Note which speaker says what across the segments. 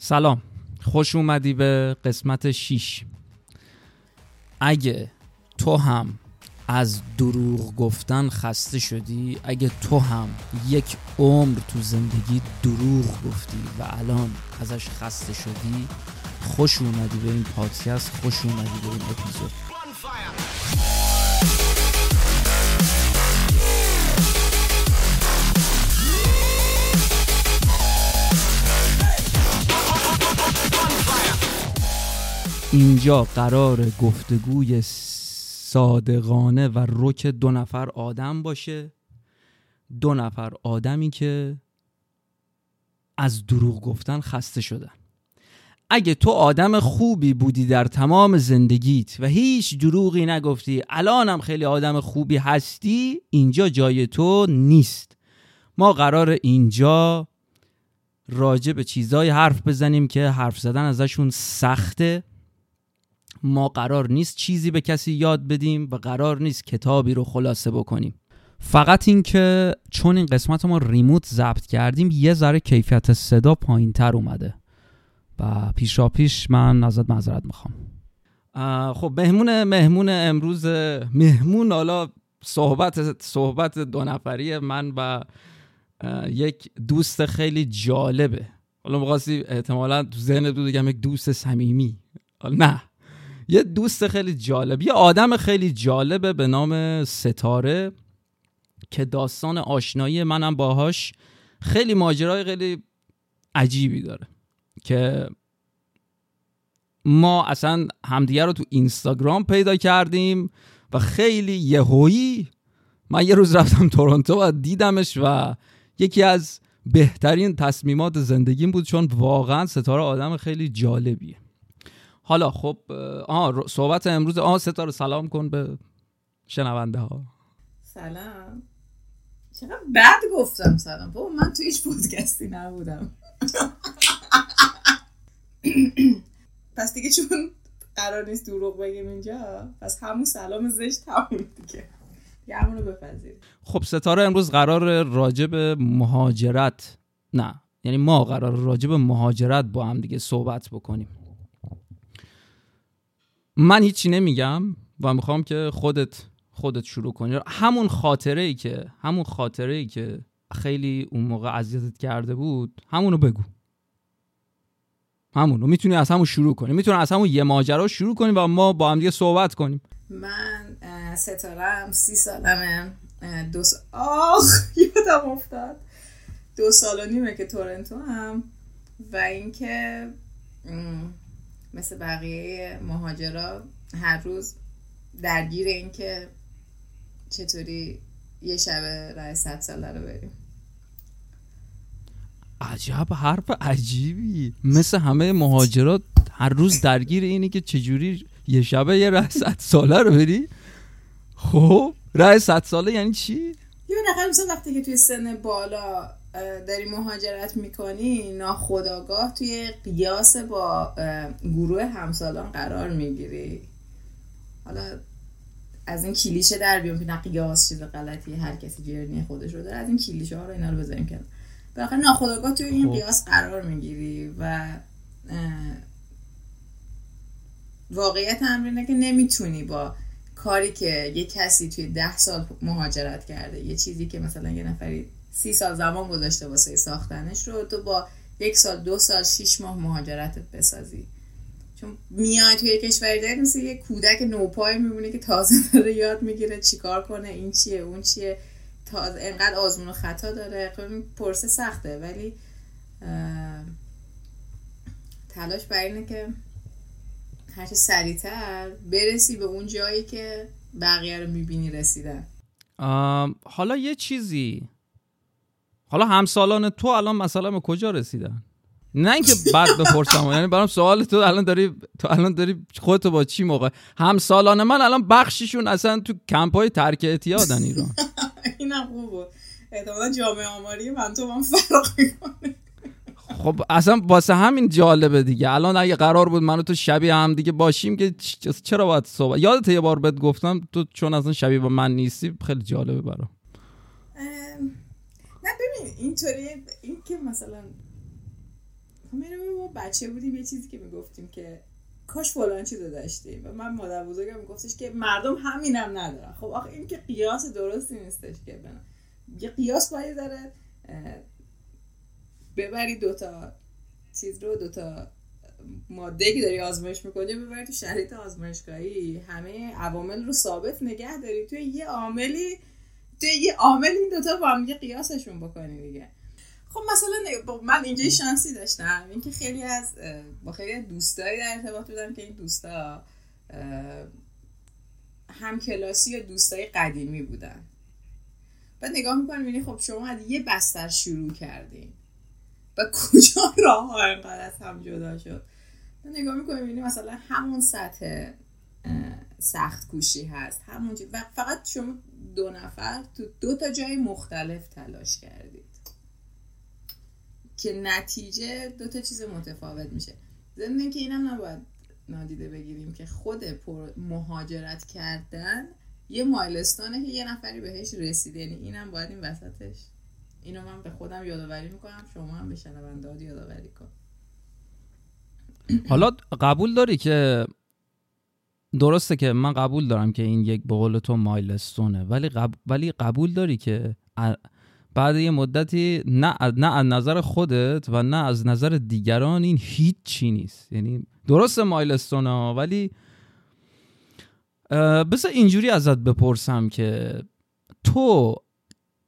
Speaker 1: سلام. خوش اومدی به قسمت 6 اگه تو هم از دروغ گفتن خسته شدی اگه تو هم یک عمر تو زندگی دروغ گفتی و الان ازش خسته شدی خوش اومدی به این پادکست خوش اومدی به این اپیزود. اینجا قرار گفتگوی صادقانه و رک دو نفر آدم باشه. دو نفر آدمی که از دروغ گفتن خسته شدن. اگه تو آدم خوبی بودی در تمام زندگیت و هیچ دروغی نگفتی الانم خیلی آدم خوبی هستی اینجا جای تو نیست. ما قرار اینجا راجع به چیزای حرف بزنیم که حرف زدن ازشون سخته. ما قرار نیست چیزی به کسی یاد بدیم و قرار نیست کتابی رو خلاصه بکنیم. فقط اینکه چون این قسمت ما ریموت ضبط کردیم یه ذره کیفیت صدا پایین تر اومده. و پیشا پیش من ازت معذرت می‌خوام. خب مهمون مهمون امروز مهمون حالا صحبت صحبت دو نفری من و یک دوست خیلی جالبه. حالا مقاسی احتمالا تو ذهن دو دیگم یک دوست صمیمی. نه. یه دوست خیلی جالب یه آدم خیلی جالبه به نام ستاره که داستان آشنایی منم باهاش خیلی ماجرای خیلی عجیبی داره که ما اصلا همدیگه رو تو اینستاگرام پیدا کردیم و خیلی یهویی من یه روز رفتم تورنتو و دیدمش و یکی از بهترین تصمیمات زندگیم بود چون واقعا ستاره آدم خیلی جالبیه. حالا خب آه صحبت امروز آه ستاره سلام کن به شنونده ها.
Speaker 2: سلام. چقدر بد گفتم سلام. بابا من تو هیچ پودکستی نبودم. پس دیگه چون قرار نیست دروغ بگیم اینجا پس همون سلام زشت همون دیگه. همونو بپذیر.
Speaker 1: خب ستاره امروز قرار راجب مهاجرت نه یعنی ما قرار راجب مهاجرت با هم دیگه صحبت بکنیم. من هیچی نمیگم و می‌خوام که خودت خودت شروع کنی. همون خاطره ای که همون خاطره ای که خیلی اون موقع اذیتت کرده بود همونو بگو. همونو. می‌تونی از همون شروع کنی. می‌تونی از همون یه ماجرا شروع کنی و ما با هم دیگه صحبت کنیم.
Speaker 2: من ستارم سی سالمه. دو سال آخ یادم افتاد. دو سال و نیمه که تورنتو هم و اینکه مثل بقیه مهاجرا هر روز درگیر این که چطوری یه شب رای صد ساله رو بریم.
Speaker 1: عجب حرف عجیبی. مثل همه مهاجرات هر روز درگیر اینه که چجوری یه شبه یه رای صد ساله رو بری؟ خب رای صد ساله یعنی چی؟
Speaker 2: یه نفر مثلا وقتی که توی سن بالا داری مهاجرت می‌کنی ناخداگاه توی قیاس با گروه همسالان قرار می‌گیری حالا از این کلیشه در بیام که نه قیاس چیز غلطی هر کسی جرنی خودش رو داره از این کلیشه ها رو اینا رو بذاریم کنار بالاخره ناخداگاه توی این خب. قیاس قرار می‌گیری و واقعیت امرینه که نمی‌تونی با کاری که یه کسی توی ده سال مهاجرت کرده یه چیزی که مثلا یه نفری سی سال زمان گذاشته واسه ساختنش رو تو با یک سال دو سال شیش ماه مهاجرتت بسازی. چون میای توی کشوری دارید مثل یه کودک نوپای میبونه که تازه داره یاد می‌گیره چیکار کنه این چیه اون چیه. تازه انقدر آزمون و خطا داره. خب پرسه سخته ولی تلاش بر اینه که هرچه سریعتر برسی به اون جایی که بقیه رو می‌بینی رسیدن.
Speaker 1: حالا یه چیزی حالا همسالان تو الان مثلا به کجا رسیدن؟ نه اینکه بعد بپرسم یعنی برام سوال تو الان داری تو الان داری خودتو با چی موقع؟ همسالان من الان بخشیشون اصلا تو کمپ های ترک اعتیادن ایران.
Speaker 2: اینم خوب بود. احتمالا جامعه آماری من تو من فرق
Speaker 1: خب اصلا واسه همین جالبه دیگه. الان اگه قرار بود من تو شبیه هم دیگه باشیم که چرا باید صحبت؟ یادت یه بار بهت گفتم تو چون اصلا شبیه با من نیستی خیلی جالبه برام.
Speaker 2: نه ببین اینطوری این که مثلا ما بچه بودیم یه چیزی که می‌گفتیم که کاش فلان چیزو داشتیم. و من مادر بزرگم میگفتش که مردم همینم ندارن. خب آخه این که قیاس درستی نیستش که بنا یه قیاس باید داره ببری دوتا چیز رو دوتا ماده که داری آزمایش می‌کنی ببری تو شرایط آزمایشگاهی. همه عوامل رو ثابت نگه داری. توی یه عاملی یه عامل این دوتا با هم قیاسشون بکنی دیگه. خب مثلا من اینجا شانسی داشتم. اینکه خیلی از با خیلی دوستایی در ارتباط بودم که این دوستا هم کلاسی یا دوستای قدیمی بودن. بعد نگاه می‌کنم می‌بینی خب شما از یه بستر شروع کردین. و کجا راه ها اینقدر از هم جدا شد؟ نگاه می‌کنم می‌بینی مثلا همون سطح سخت کوشی هست. همون و فقط شما دو نفر تو دو تا جای مختلف تلاش کردید. که نتیجه دو تا چیز متفاوت میشه. ضمن که اینم نباید نادیده بگیریم که خود مهاجرت کردن یه مایلستانه که یه نفری بهش رسیده یعنی اینم باید این وسطش. اینو من به خودم یادآوری می‌کنم. شما هم به شنونده یادآوری کن.
Speaker 1: حالا قبول داری که درسته که من قبول دارم که این یک به تو مایلستونه ولی ولی قبول داری که بعد یه مدتی نه نه از نظر خودت و نه از نظر دیگران این هیچ چی نیست. یعنی درست مایلستون ها ولی بذار اینجوری ازت بپرسم که تو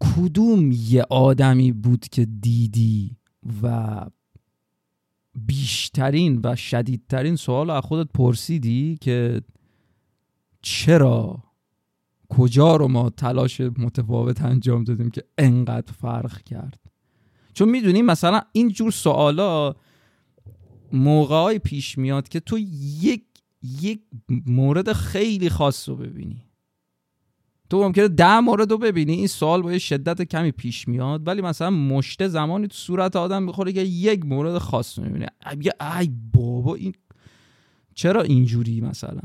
Speaker 1: کدوم یه آدمی بود که دیدی و بیشترین و شدیدترین سوال از خودت پرسیدی که چرا؟ کجا رو ما تلاش متفاوت انجام دادیم که انقدر فرق کرد؟ چون می‌دونی مثلا این جور سوالا موقعای پیش میاد که تو یک یک مورد خیلی خاص رو ببینی. تو ممکنه ده مورد رو ببینی این سوال با یه شدت کمی پیش میاد ولی مثلا مشته زمانی تو صورت آدم بخوره که یک مورد خاص می‌بینه. ای بابا این چرا اینجوری مثلا؟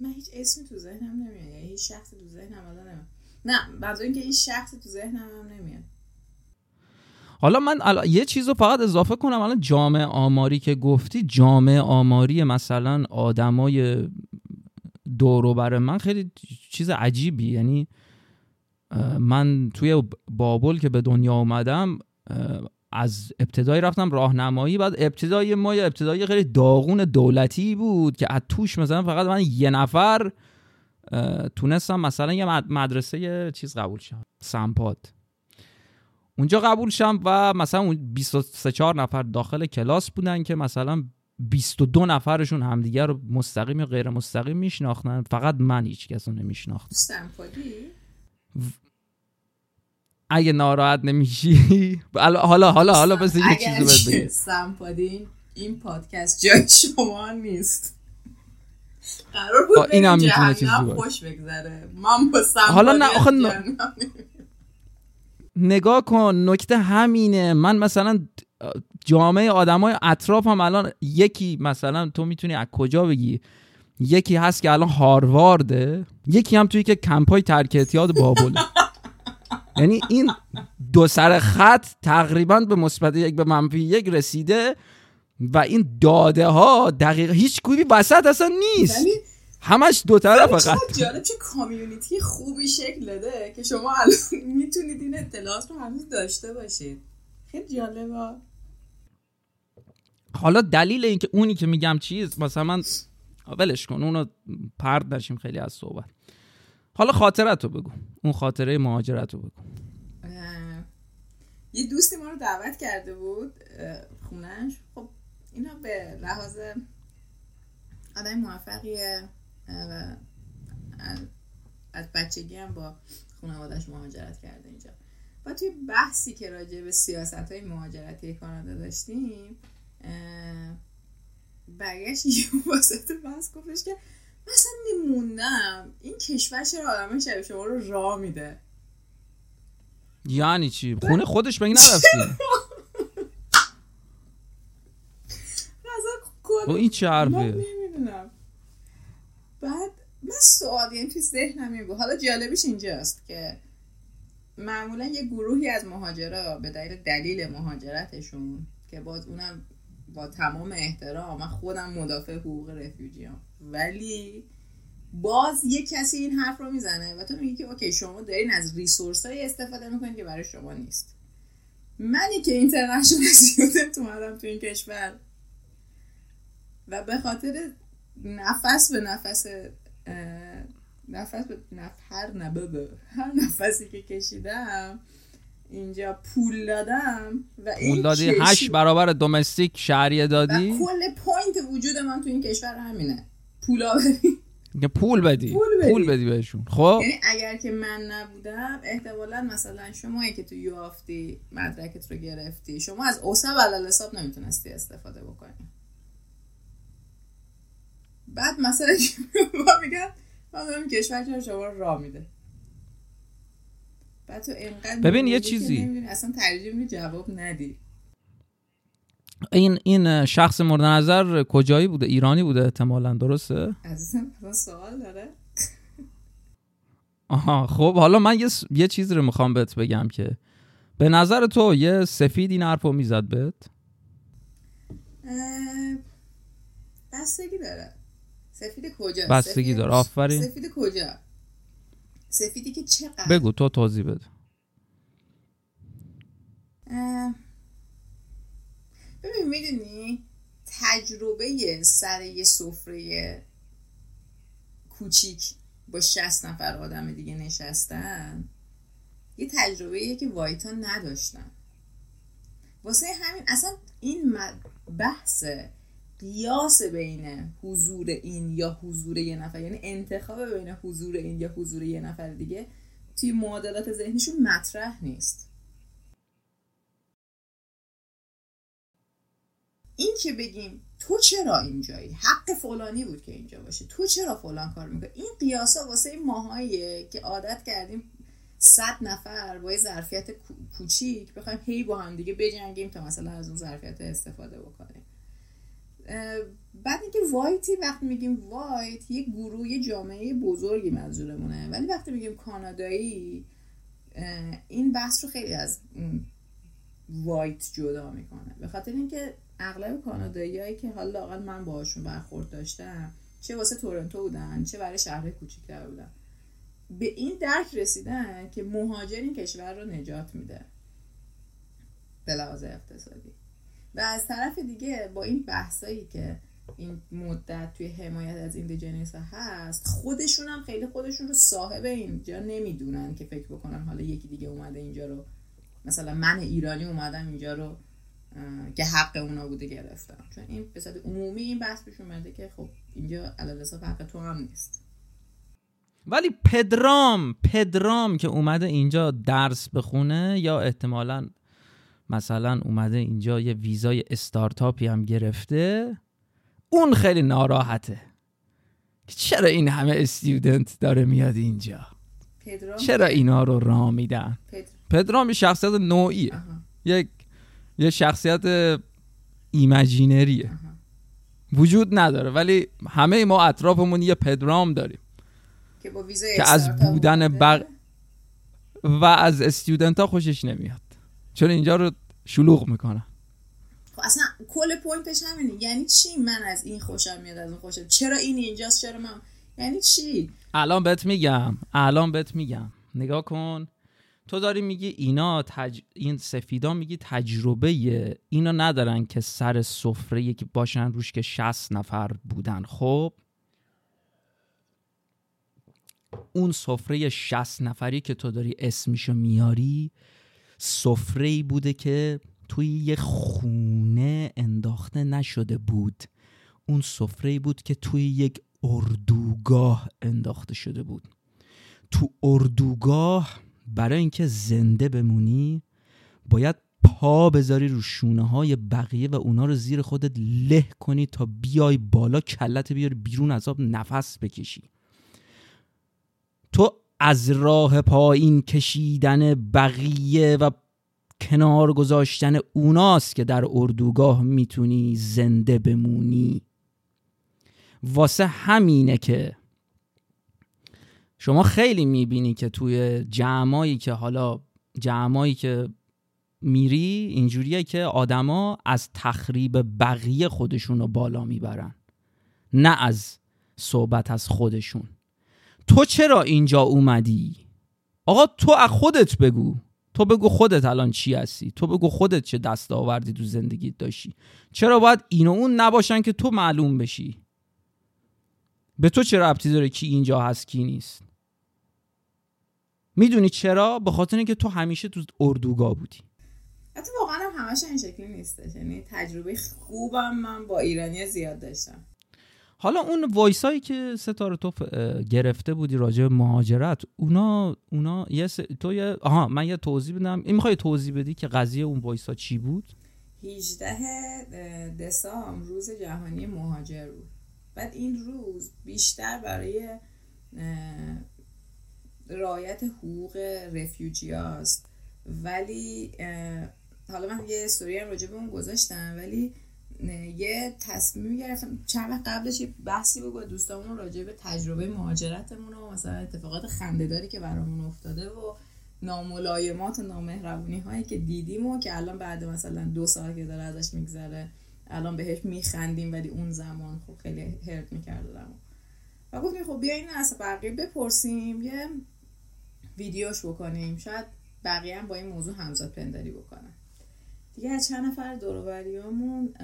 Speaker 2: من هیچ اسمی تو ذهنم نمیاد یعنی هیچ شخصی تو ذهنم نمیاد. نه بعد اینکه این شخصی تو ذهنم هم نمیاد.
Speaker 1: حالا من یه چیز رو فقط اضافه کنم الان جامعه آماری که گفتی جامعه آماری مثلا آدمای دوروبر من خیلی چیز عجیبی. یعنی من توی بابل که به دنیا اومدم از ابتدایی رفتم راهنمایی بعد ابتدای ما یه ابتدایی خیلی داغون دولتی بود که از توش مثلا فقط من یه نفر تونستم مثلا یه مدرسه یه چیز قبول شم سمپاد. اونجا قبول شم و مثلا اون 23 4 نفر داخل کلاس بودن که مثلا 22 نفرشون همدیگه رو مستقیم یا غیر مستقیم میشناختن. فقط من هیچ کس رو نمیشناختم.
Speaker 2: سمپادی
Speaker 1: اگه ناراحت نمیشی حالا حالا حالا بس یه چیزی
Speaker 2: بهت بگم. این پادکست جای شما نیست. قرار بود این هم می‌تونه چیزی خوش بگذره. من با
Speaker 1: حالا نه آخه نگاه کن نکته همینه. من مثلا جامعه آدمای اطرافم الان یکی مثلا تو می‌تونی از کجا بگی؟ یکی هست که الان هاروارده یکی هم توی که کمپای ترک اعتیاد بابله. یعنی این دو سر خط تقریبا به مثبت یک به منفی یک رسیده و این داده ها دقیقا هیچ کوبی وسط اصلا نیست. یعنی همش دو طرف
Speaker 2: خط. جالب چه کامیونیتی خوبی شکل داده که شما الان می‌تونید این اطلاعات رو هنوز داشته باشید. خیلی جالبه.
Speaker 1: حالا دلیل اینکه اونی که میگم چیز مثلا من ولش کن اونو پرد نشیم خیلی از صحبت. حالا خاطرت رو بگو. اون خاطره مهاجرت رو بگو
Speaker 2: یه دوستی ما رو دعوت کرده بود خونش خب اینا به لحاظ آدم موفقیه و از بچگی هم با خانوادش مهاجرت کرده اینجا. و توی بحثی که راجع به سیاست های مهاجرتی کانادا داشتیم برگشت یه واسط بحث گفتش که مثلا میموندم. این کشور چرا آدم شبیه شما رو راه میده؟
Speaker 1: یعنی چی؟ خونه خودش بگی نرفتی؟ و این چه حرفه؟
Speaker 2: بعد من سوال یعنی توی ذهنم بود. حالا جالبش اینجاست که معمولا یه گروهی از مهاجرا به دلیل دلیل مهاجرتشون که باز اونم با تمام احترام من خودم مدافع حقوق رفیوجی هم. ولی باز یه کسی این حرف رو می‌زنه و تو میگی که اوکی شما دارین از ریسورس های استفاده می‌کنین که برای شما نیست منی که اینترنشنال استودنت اومدم تو این کشور و به خاطر نفس به نفس نفس به نفس نبه هر نفسی که کشیدم اینجا پول دادم و
Speaker 1: پول دادی؟ هشت برابر domestic شهریه دادی؟
Speaker 2: و کل point وجود من تو این کشور همینه. پول آوری.
Speaker 1: پول بدی. پول بدی, پول بدی بهشون. خب؟
Speaker 2: یعنی اگر که من نبودم احتمالا مثلا شمایی که تو U of T مدرکت رو گرفتی. شما از OSAP علی الحساب نمی‌تونستی استفاده بکنی. بعد مثلا ما میگن ما کشور چرا شما را میده. بعد تو اینقدر
Speaker 1: ببین یه چیزی.
Speaker 2: اصلا ترجیح جواب ندی.
Speaker 1: این این شخص مورد نظر کجایی بوده؟ ایرانی بوده احتمالا درسته؟
Speaker 2: عزیزم سوال داره.
Speaker 1: آها خب حالا من یه, یه چیزی رو می‌خوام بهت بگم که به نظر تو یه سفید این حرفو می‌زد بهت؟
Speaker 2: بستگی داره. سفید کجا؟
Speaker 1: بستگی داره. آفرین.
Speaker 2: سفید کجا؟ سفیدی که چقدر؟
Speaker 1: بگو تو توضیح بده.
Speaker 2: ببین می‌دونی تجربه سر یه سفره کوچیک با 60 نفر آدم دیگه نشستن یه تجربه که وایتا نداشتن. واسه همین اصلا این بحث قیاس بین حضور این یا حضور یه نفر یعنی انتخاب بین حضور این یا حضور یه نفر دیگه توی معادلات ذهنیشون مطرح نیست. این که بگیم تو چرا اینجایی؟ حق فلانی بود که اینجا باشه. تو چرا فلان کار می‌کنی؟ این قیاسا واسه این ماهاییه که عادت کردیم صد نفر با یه ظرفیت کوچیک بخوایم هی با هم دیگه بجنگیم تا مثلا از اون ظرفیت استفاده بکنیم. بعد اینکه وایتی وقتی میگیم وایت یه گروه یه جامعه بزرگی منظورمونه. ولی وقتی میگیم کانادایی این بحث رو خیلی از وایت جدا می‌کنه. به خاطر اینکه اغلب کاناداییایی که حالا لاقل من باهاشون برخورد داشتم چه واسه تورنتو بودن چه برای شهر کوچیکتر بودن به این درک رسیدن که مهاجر این کشور رو نجات میده. به لحاظ اقتصادی. و از طرف دیگه با این بحثایی که این مدت توی حمایت از ایندیجنس هست خودشون هم خیلی خودشون رو صاحب اینجا نمی‌دونن که فکر بکنن حالا یکی دیگه اومده اینجا رو مثلا من ایرانی اومدم اینجا رو که حق اونا بوده گرفتم. چون این به صورت عمومی این بحث پیش اومده که خب اینجا علل حق تو هم نیست.
Speaker 1: ولی پدرام پدرام که اومده اینجا درس بخونه یا احتمالا مثلا اومده اینجا یه ویزای استارتاپی هم گرفته اون خیلی ناراحته. چرا این همه استودنت داره میاد اینجا؟
Speaker 2: پدرام؟
Speaker 1: چرا اینا رو را میدن؟ پدرام. یه شخصیت نوعیه. یک یه شخصیت ایمجینریه. وجود نداره ولی همه ما اطرافمون یه پدرام داریم.
Speaker 2: که, با
Speaker 1: که از بودن بق... و از استودنت ها خوشش نمیاد. چون اینجا رو شلوغ می‌کنن
Speaker 2: خب اصلا کل پوینتش همینه. یعنی چی من از این خوشم میاد از اون خوشم؟ چرا این اینجاست؟ چرا من؟ یعنی چی؟
Speaker 1: الان بهت میگم الان بهت میگم. نگاه کن. تو داری میگی اینا تج... این سفیدا میگی تجربه اینا ندارن که سر سفره که باشن روش که 60 نفر بودن. خب؟ اون سفره 60 نفری که تو داری اسمشو میاری سفره ای بوده که توی یه خونه انداخته نشده بود. اون سفره ای بود که توی یک اردوگاه انداخته شده بود. تو اردوگاه برای اینکه زنده بمونی باید پا بذاری رو شونه های بقیه و اونا رو زیر خودت له کنی تا بیای بالا کلت بیاری بیرون از آب نفس بکشی. تو از راه پایین کشیدن بقیه و کنار گذاشتن اوناست که در اردوگاه می‌تونی زنده بمونی. واسه همینه که شما خیلی می‌بینی که توی جمعایی که حالا جمعایی که میری اینجوریه که آدما از تخریب بقیه خودشون رو بالا می‌برن نه از صحبت از خودشون. تو چرا اینجا اومدی؟ آقا تو از خودت بگو. تو بگو خودت الان چی هستی؟ تو بگو خودت چه دستاوردی تو زندگیت داشتی. چرا باید این و اون نباشن که تو معلوم بشی؟ به تو چه ربطی داره کی اینجا هست کی نیست؟ می‌دونی چرا؟ به خاطر اینکه تو همیشه تو اردوگاه بودی.
Speaker 2: حتی واقعا هم همش این شکلی نیستش. یعنی تجربه خوبم من با ایرانی زیاد داشتم.
Speaker 1: حالا اون وایسایی که ستاره تو گرفته بودی راجع به مهاجرت اونا اونا یه س... تو یه آها من یه توضیح بدم. این می‌خوای توضیح بدی که قضیه اون وایسا چی بود؟
Speaker 2: 18 دسامبر روز جهانی مهاجر بود. بعد این روز بیشتر برای رعایت حقوق رفیوجی هاست. ولی حالا من یه استوری هم راجع به اون گذاشتم ولی یه تصمیم گرفتم چند وقت قبلش یه بحثی بود با دوستامون راجع به تجربه مهاجرتمون و مثلا اتفاقات خندهداری که برامون افتاده و ناملایمات و نامهربونی هایی که دیدیم و که الان بعد مثلا دو سال که داره ازش میگذره الان بهش میخندیم ولی اون زمان خب خیلی هرت می‌کرد و گفتیم خب بیاین از بقیه بپرسیم یه ویدیوش بکنیم. شاید بقیه هم با این موضوع همزاد پنداری بکنن. دیگه از چند نفر دوروبریامون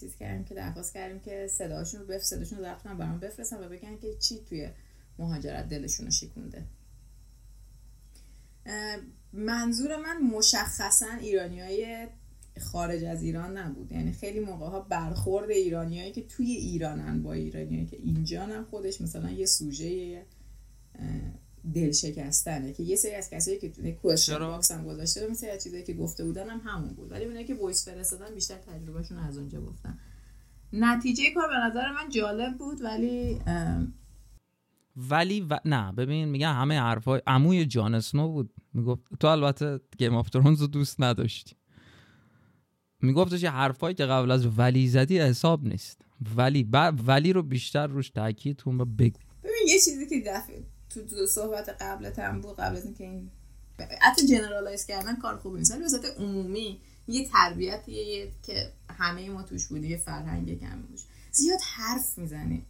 Speaker 2: چیز کردیم که درخواست کردیم که صداشون رو بف صداشون رو برام بفرستن و بگن که چی توی مهاجرت دلشون رو شکونده. منظور من مشخصا ایرانی های خارج از ایران نبود. یعنی خیلی موقع ها برخورد ایرانیایی که توی ایرانن با ایرانیایی که اینجا هم خودش مثلا یه سوژه دل شکستنه که یه سری از کسایی که توی question box هم گذاشته مثل از چیزایی که گفته بودن هم همون بود. ولی اونایی که voice فرستادن بیشتر تجربهشون از اونجا گفتن. نتیجه کار به نظر من جالب بود ولی
Speaker 1: ولی و... نه ببین میگن همه حرفای عموی جان اسنو بود. می‌گفت تو البته Game of Thrones رو دوست نداشتی. میگفتش یه حرفایی که قبل از ولی زدی حساب نیست. ولی ب... ولی رو بیشتر روش تاکید تو بگو.
Speaker 2: ببین یه چیزی که دفعه تو دو صحبت قبل هم بود قبل از اینکه این حتی generalize کردن کار خوبی نیست. ولی وسط عمومی یه تربیتیه که همه ما توش بودی یه فرهنگ کمی بود. زیاد حرف می‌زنی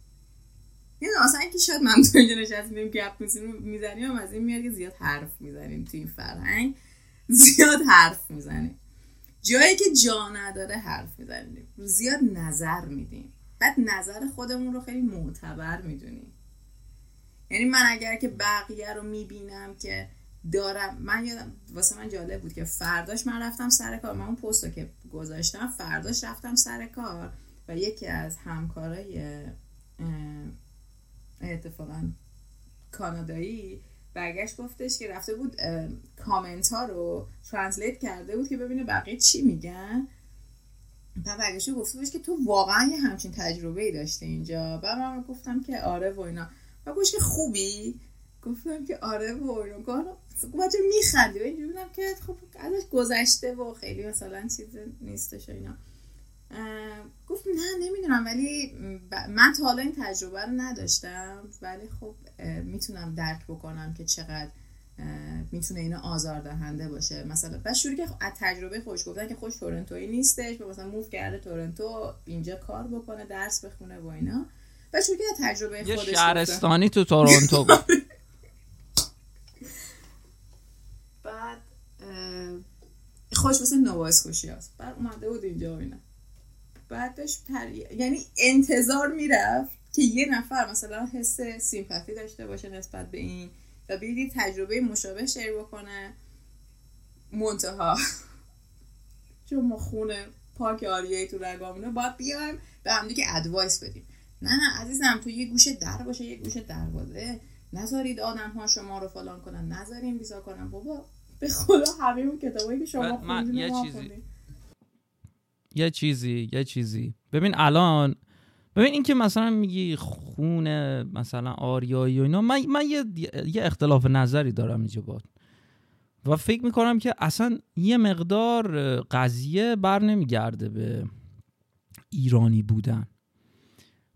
Speaker 2: یعنی اصلا اینکه شاید من تو اینجا نشستیم گپ می‌زنیم از این میاد که زیاد حرف می‌زنیم تو این فرهنگ. زیاد حرف می‌زنیم. جایی که جا نداره حرف می‌زنیم. زیاد نظر میدیم. بعد نظر خودمون رو خیلی معتبر می‌دونیم. یعنی من اگر که بقیه رو می‌بینم که دارم من یادم واسه من جالب بود که فرداش من رفتم سر کار. من اون پست رو که گذاشتم فرداش رفتم سر کار و یکی از همکارای اتفاقا کانادایی برگشت گفتش که رفته بود کامنت ها رو ترنسلیت کرده بود که ببینه بقیه چی میگن. و برگشت گفته بود که تو واقعا یه همچین تجربه ای داشته اینجا. و من گفتم که آره و اینا. و گوش خوبی؟ گفتم که آره و اینا گفت میخندی. و اینجوری بودم که خب ازش گذشته و خیلی مثلا چیز نیستش اینا. گفت نه نمی‌دونم ولی من تا حالا این تجربه رو نداشتم. ولی خب می‌تونم درک بکنم که چقدر می‌تونه اینو آزار دهنده باشه. مثلا بعد شروع که از تجربه خوش گفتن که خوش تورنتویی نیستش. مثلا موو کرده تورنتو اینجا کار بکنه درس بخونه و اینا. بعد شروع که تجربه خودش
Speaker 1: یه شهرستانی تو تورنتو بود.
Speaker 2: بعد خوش مثل نواز خوشی هست. بعد اومده بود اینجا و اینا. بعدش یعنی انتظار می‌رفت که یه نفر مثلا حس سیمپاتی داشته باشه نسبت به این و بیدی تجربه مشابه شیر بکنه. منتها. چون ما خونه پاک آریایی تو رگامونه باید بیایم به هم دیگه ادوایس بدیم. نه نه عزیزم تو یه گوشه در باشه یه گوشه دروازه. نذارید آدم ها شما رو فلان کنن. نذاریم بیزا کنن. بابا به خدا همه اون کتابایی که شما خوندین
Speaker 1: یه چیزی یه چیزی یه چیزی. ببین الان ببین این که مثلا میگی خونه مثلا آریایی و اینا من, من یه, یه اختلاف نظری دارم اینجا باد و فکر می‌کنم که اصلا یه مقدار قضیه بر نمیگرده به ایرانی بودن.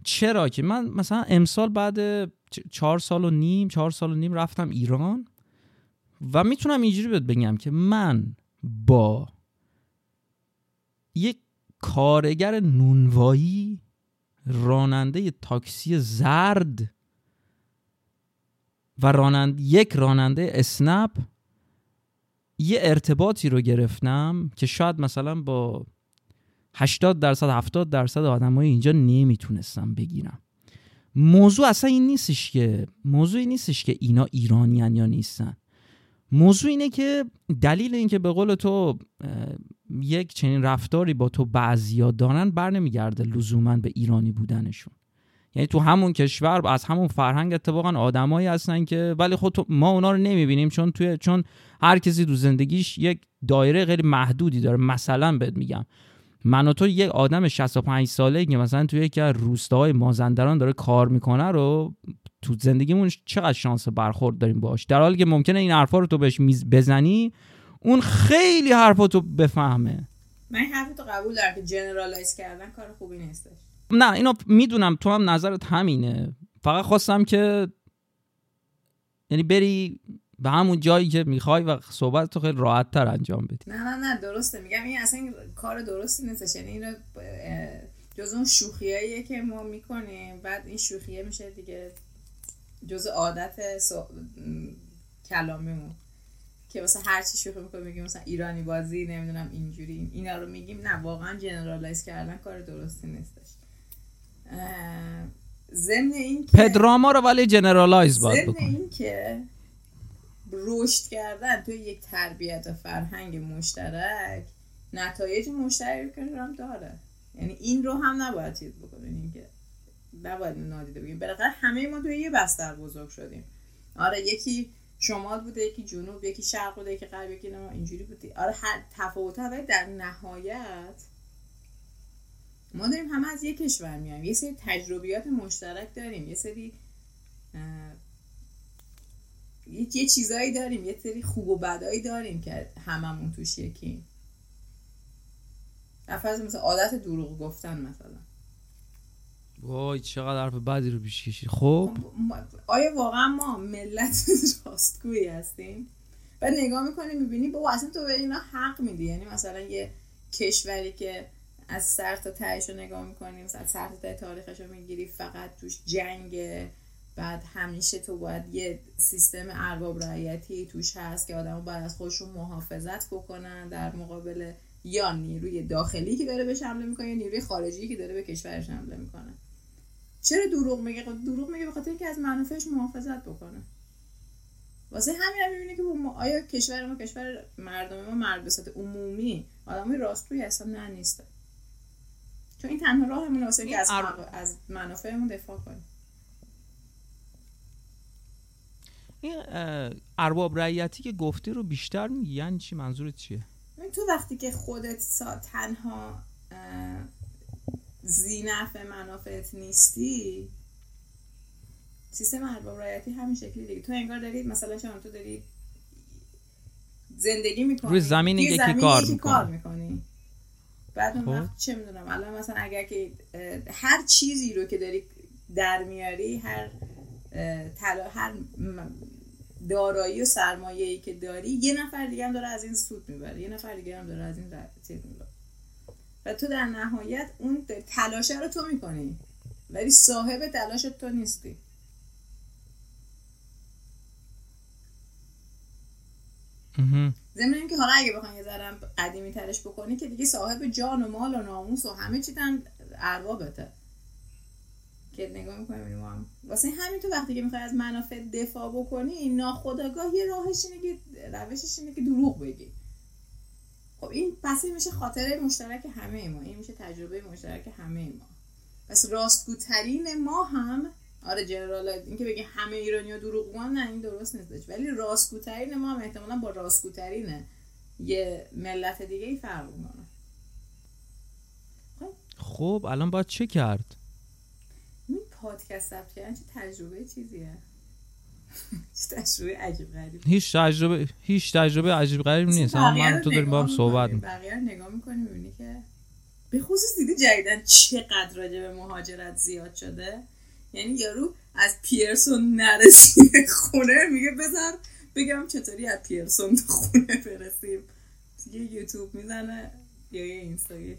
Speaker 1: چرا که من مثلا امسال بعد چهار سال و نیم چهار سال و نیم رفتم ایران و می‌تونم اینجوری بهت بگم که من با یک کارگر نونوایی راننده تاکسی زرد و رانند یک راننده اسنپ یه ارتباطی رو گرفتم که شاید مثلا با 80 درصد 70 درصد آدمای اینجا نمی‌تونستم بگیرم موضوع اصلا این نیستش که موضوع این نیستش که اینا ایرانیان یا نیستن. موضوع اینه که دلیل اینکه به قول تو یک چنین رفتاری با تو بعضیا دارن بر نمیگرده لزوما به ایرانی بودنشون. یعنی تو همون کشور از همون فرهنگ اتفاقا آدمایی هستن که ولی خود ما اونا رو نمی‌بینیم چون توی چون هر کسی تو زندگیش یک دایره غیر محدودی داره. مثلا بهت میگم. من و تو یک آدم 65 ساله که مثلا توی یکی از روستاهای مازندران داره کار می‌کنه رو تو زندگیمون چقدر شانس برخورد داریم باش. در حالی که ممکنه این حرفا رو تو بهش بزنی اون خیلی حرفا تو بفهمه.
Speaker 2: من حرف تو قبول دارم که جنرالایز کردن کار خوبی نیستش.
Speaker 1: نه اینو می‌دونم. تو هم نظرت همینه. فقط خواستم که یعنی بری به همون جایی که می‌خوای و صحبت تو خیلی راحت تر انجام بدی.
Speaker 2: نه نه نه درسته. میگم این اصلا کار درستی نیستش یعنی این جز اون شوخیاییه که ما می‌کنیم. بعد این شوخیه میشه دیگه جز عادت سو... کلامیمون. که مثلا هر چی شوخی می‌کنیم میگیم مثلا ایرانی بازی نمی‌دونم اینجوری. اینا رو میگیم. نه واقعا جنرالایز کردن کار درستی نیستش. ضمن این که
Speaker 1: پدراما رو ولی جنرالایز باید
Speaker 2: بکنیم. این که رشد کردن توی یک تربیت و فرهنگ مشترک نتایج مشترک هم داره. یعنی این رو هم نباید چیز بکنیم که نباید نادیده بگیم. بالاخره همه ما توی یه بستر بزرگ شدیم. آره یکی شمال بوده یکی جنوب یکی شرق بوده یکی غرب یکی اینجوری بوده. آره هر تفاوت ولی در نهایت ما داریم همه از یک کشور میایم. یه سری تجربیات مشترک داریم. یه سری یه چیزایی داریم یه سری خوب و بدایی داریم که هممون توش یکی فرض مثلا عادت دروغ گفتن مثلا.
Speaker 1: وای چقدر حرف بدی رو پیش کشید. خب؟
Speaker 2: آیا واقعا ما ملت راستگویی هستیم؟ بعد نگاه می‌کنی می‌بینی با اصلا تو به اینا حق میدی. یعنی مثلا یه کشوری که از سر تا تهش رو نگاه می‌کنی مثلا سر تا ته تاریخش رو می‌گیری فقط توش جنگ بعد همیشه تو باید یه سیستم ارباب رعیتی توش هست که آدم باید از خودشون محافظت بکنن در مقابل یا نیروی داخلی که داره بهش حمله می‌کنه یا نیروی خارجی که داره به کشورش حمله می‌کنه. چرا دروغ میگه؟ خب دروغ میگه بخاطر اینکه از منافعش محافظت بکنه. واسه همین هم می‌بینه که ما آیا کشور ما کشور مردم ما مرد به عمومی آدمای راستوی اصلا نه نیسته چون این تنها راهمون واسه که از, از منافعمون دفاع کنیم.
Speaker 1: این ارباب رعیتی که گفتی رو بیشتر میگی یعنی چی؟ منظورت چیه؟
Speaker 2: تو وقتی که خودت سا تنها زینف منافعت نیستی سیستم ارباب رعیتی همین شکلی دیگه. تو انگار دارید مثلا چون تو داری زندگی می‌کنی.
Speaker 1: روی زمین یکی کار, می‌کنی.
Speaker 2: کار می‌کنی. بعد اون خب. وقت چه می‌دونم الان مثلا اگر که هر چیزی رو که داری در میاری هر طلا هر دارایی و سرمایه ای که داری یه نفر دیگه هم داره از این سود می‌بره یه نفر دیگه هم داره از این چیز می‌بره. و تو در نهایت اون تلاشه رو تو می‌کنی ولی صاحب تلاشت تو نیستی. ضمن که حالا اگه بخوای یه ذرم قدیمی ترش بکنی که دیگه صاحب جان و مال و ناموس و همه چی اربابته. که نگاه می‌کنیم هم. واسه همین تو وقتی که می‌خوای از منافع دفاع بکنی ناخداگاه یه راهش اینه که روشش اینه که دروغ بگی. خب این پس این میشه خاطره مشترک همه ما. این میشه تجربه مشترک همه ما. پس راستگوترین ما هم آره جنرال اینکه بگی همه ایرانی ها دروغ نه این درست نیستش ولی راستگوترین ما هم احتمالا با راستگوترین یه ملت دیگه ای فرق می‌کنه.
Speaker 1: خب الان باید چه کرد؟
Speaker 2: پادکست ثبت کردن چه تجربه چیزیه؟ تجربه عجیب غریب.
Speaker 1: هیچ تجربه هیچ تجربه عجیب غریب نیست. من تو داریم با هم صحبت
Speaker 2: می‌کنیم بقیه نگاه می‌کنیم می‌بینی که به خصوص دیدی جدیدن چقدر راجع به مهاجرت زیاد شده. یعنی یارو از پیرسون نرسیده خونه میگه بذار بگم چطوری از پیرسون تو خونه برسیم. یه یوتیوب می‌زنه یا یه اینستا یه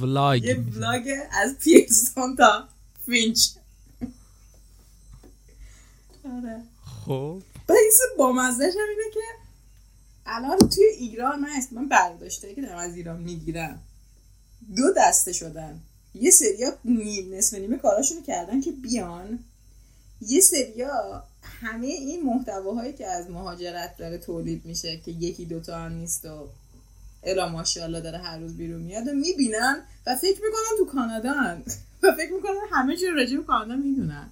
Speaker 1: ولاگ
Speaker 2: یه ولاگ از پیرسون تا فینچ. آره.
Speaker 1: خب.
Speaker 2: بایست با مزدش هم اینه که الان توی ایران من من برداشته که دارم از ایران می‌گیرم. دو دسته شدن. یه سریا نیم نصف نیمه کاراشونو کردن که بیان. یه سریا همه این محتواهایی که از مهاجرت داره تولید میشه که یکی دوتا هم نیست و الا ماشاءالله داره هر روز بیرون میاد و می‌بینن و فکر می‌کنن تو کانادا هن. و فکر می‌کنن همه چی راجع به کانادا می‌دونن.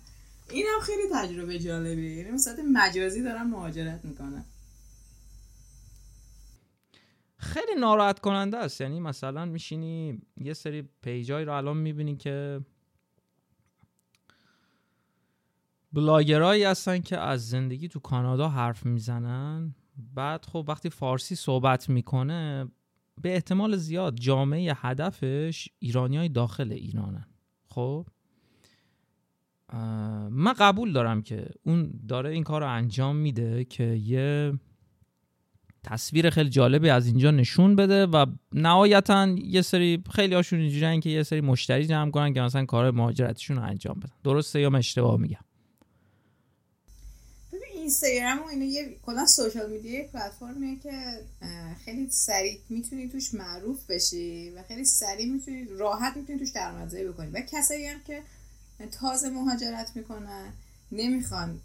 Speaker 2: این هم خیلی تجربه جالبیه. یعنی مثلا مجازی دارن مهاجرت می‌کنن
Speaker 1: خیلی ناراحت کننده است. یعنی مثلا میشینی یه سری پیجای رو الان می‌بینی که بلاگرایی هستن که از زندگی تو کانادا حرف می‌زنن. بعد خب وقتی فارسی صحبت می‌کنه به احتمال زیاد جامعه هدفش ایرانی های داخل ایرانن. خب من قبول دارم که اون داره این کار رو انجام میده که یه تصویر خیلی جالبی از اینجا نشون بده و نهایتا یه سری خیلی هاشون اینجورین که یه سری مشتری جمع کنن که مثلا کار مهاجرتشون رو انجام بدن. درسته یا من اشتباه میگم؟
Speaker 2: اینستاگرام و اینو یه کلا social media یه پلتفرمیه که خیلی سریع می‌تونی توش معروف بشی و خیلی سریع می‌تونی راحت می‌تونی توش درآمدزایی بکنی. و کسایی هم که تازه مهاجرت می‌کنن نمی‌خوان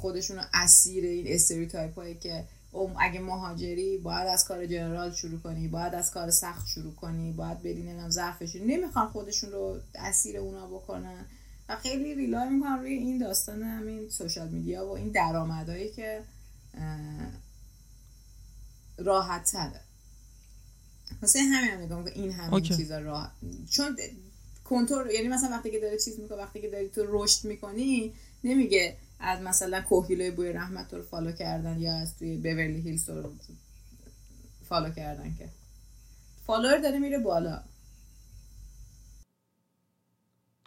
Speaker 2: خودشون رو اسیر این stereotype هایی که ام اگه مهاجری باید از کار general شروع کنی باید از کار سخت شروع کنی باید نمی‌دونم ظرفشوری نمی‌خوان خودشون رو اسیر اونا بکنن. و خیلی rely می‌کنم روی این داستان همین social media و این درآمدهایی که راحت تره. واسه همین هم که این همین. چیزا راه چون کنترل یعنی مثلا وقتی که داره چیز می‌کنه وقتی که داری تو رشد می‌کنی نمیگه از مثلا کهگیلویه و بویراحمد تو رو follow کردن یا از توی Beverly Hills رو follow کردن که. follower داره میره بالا.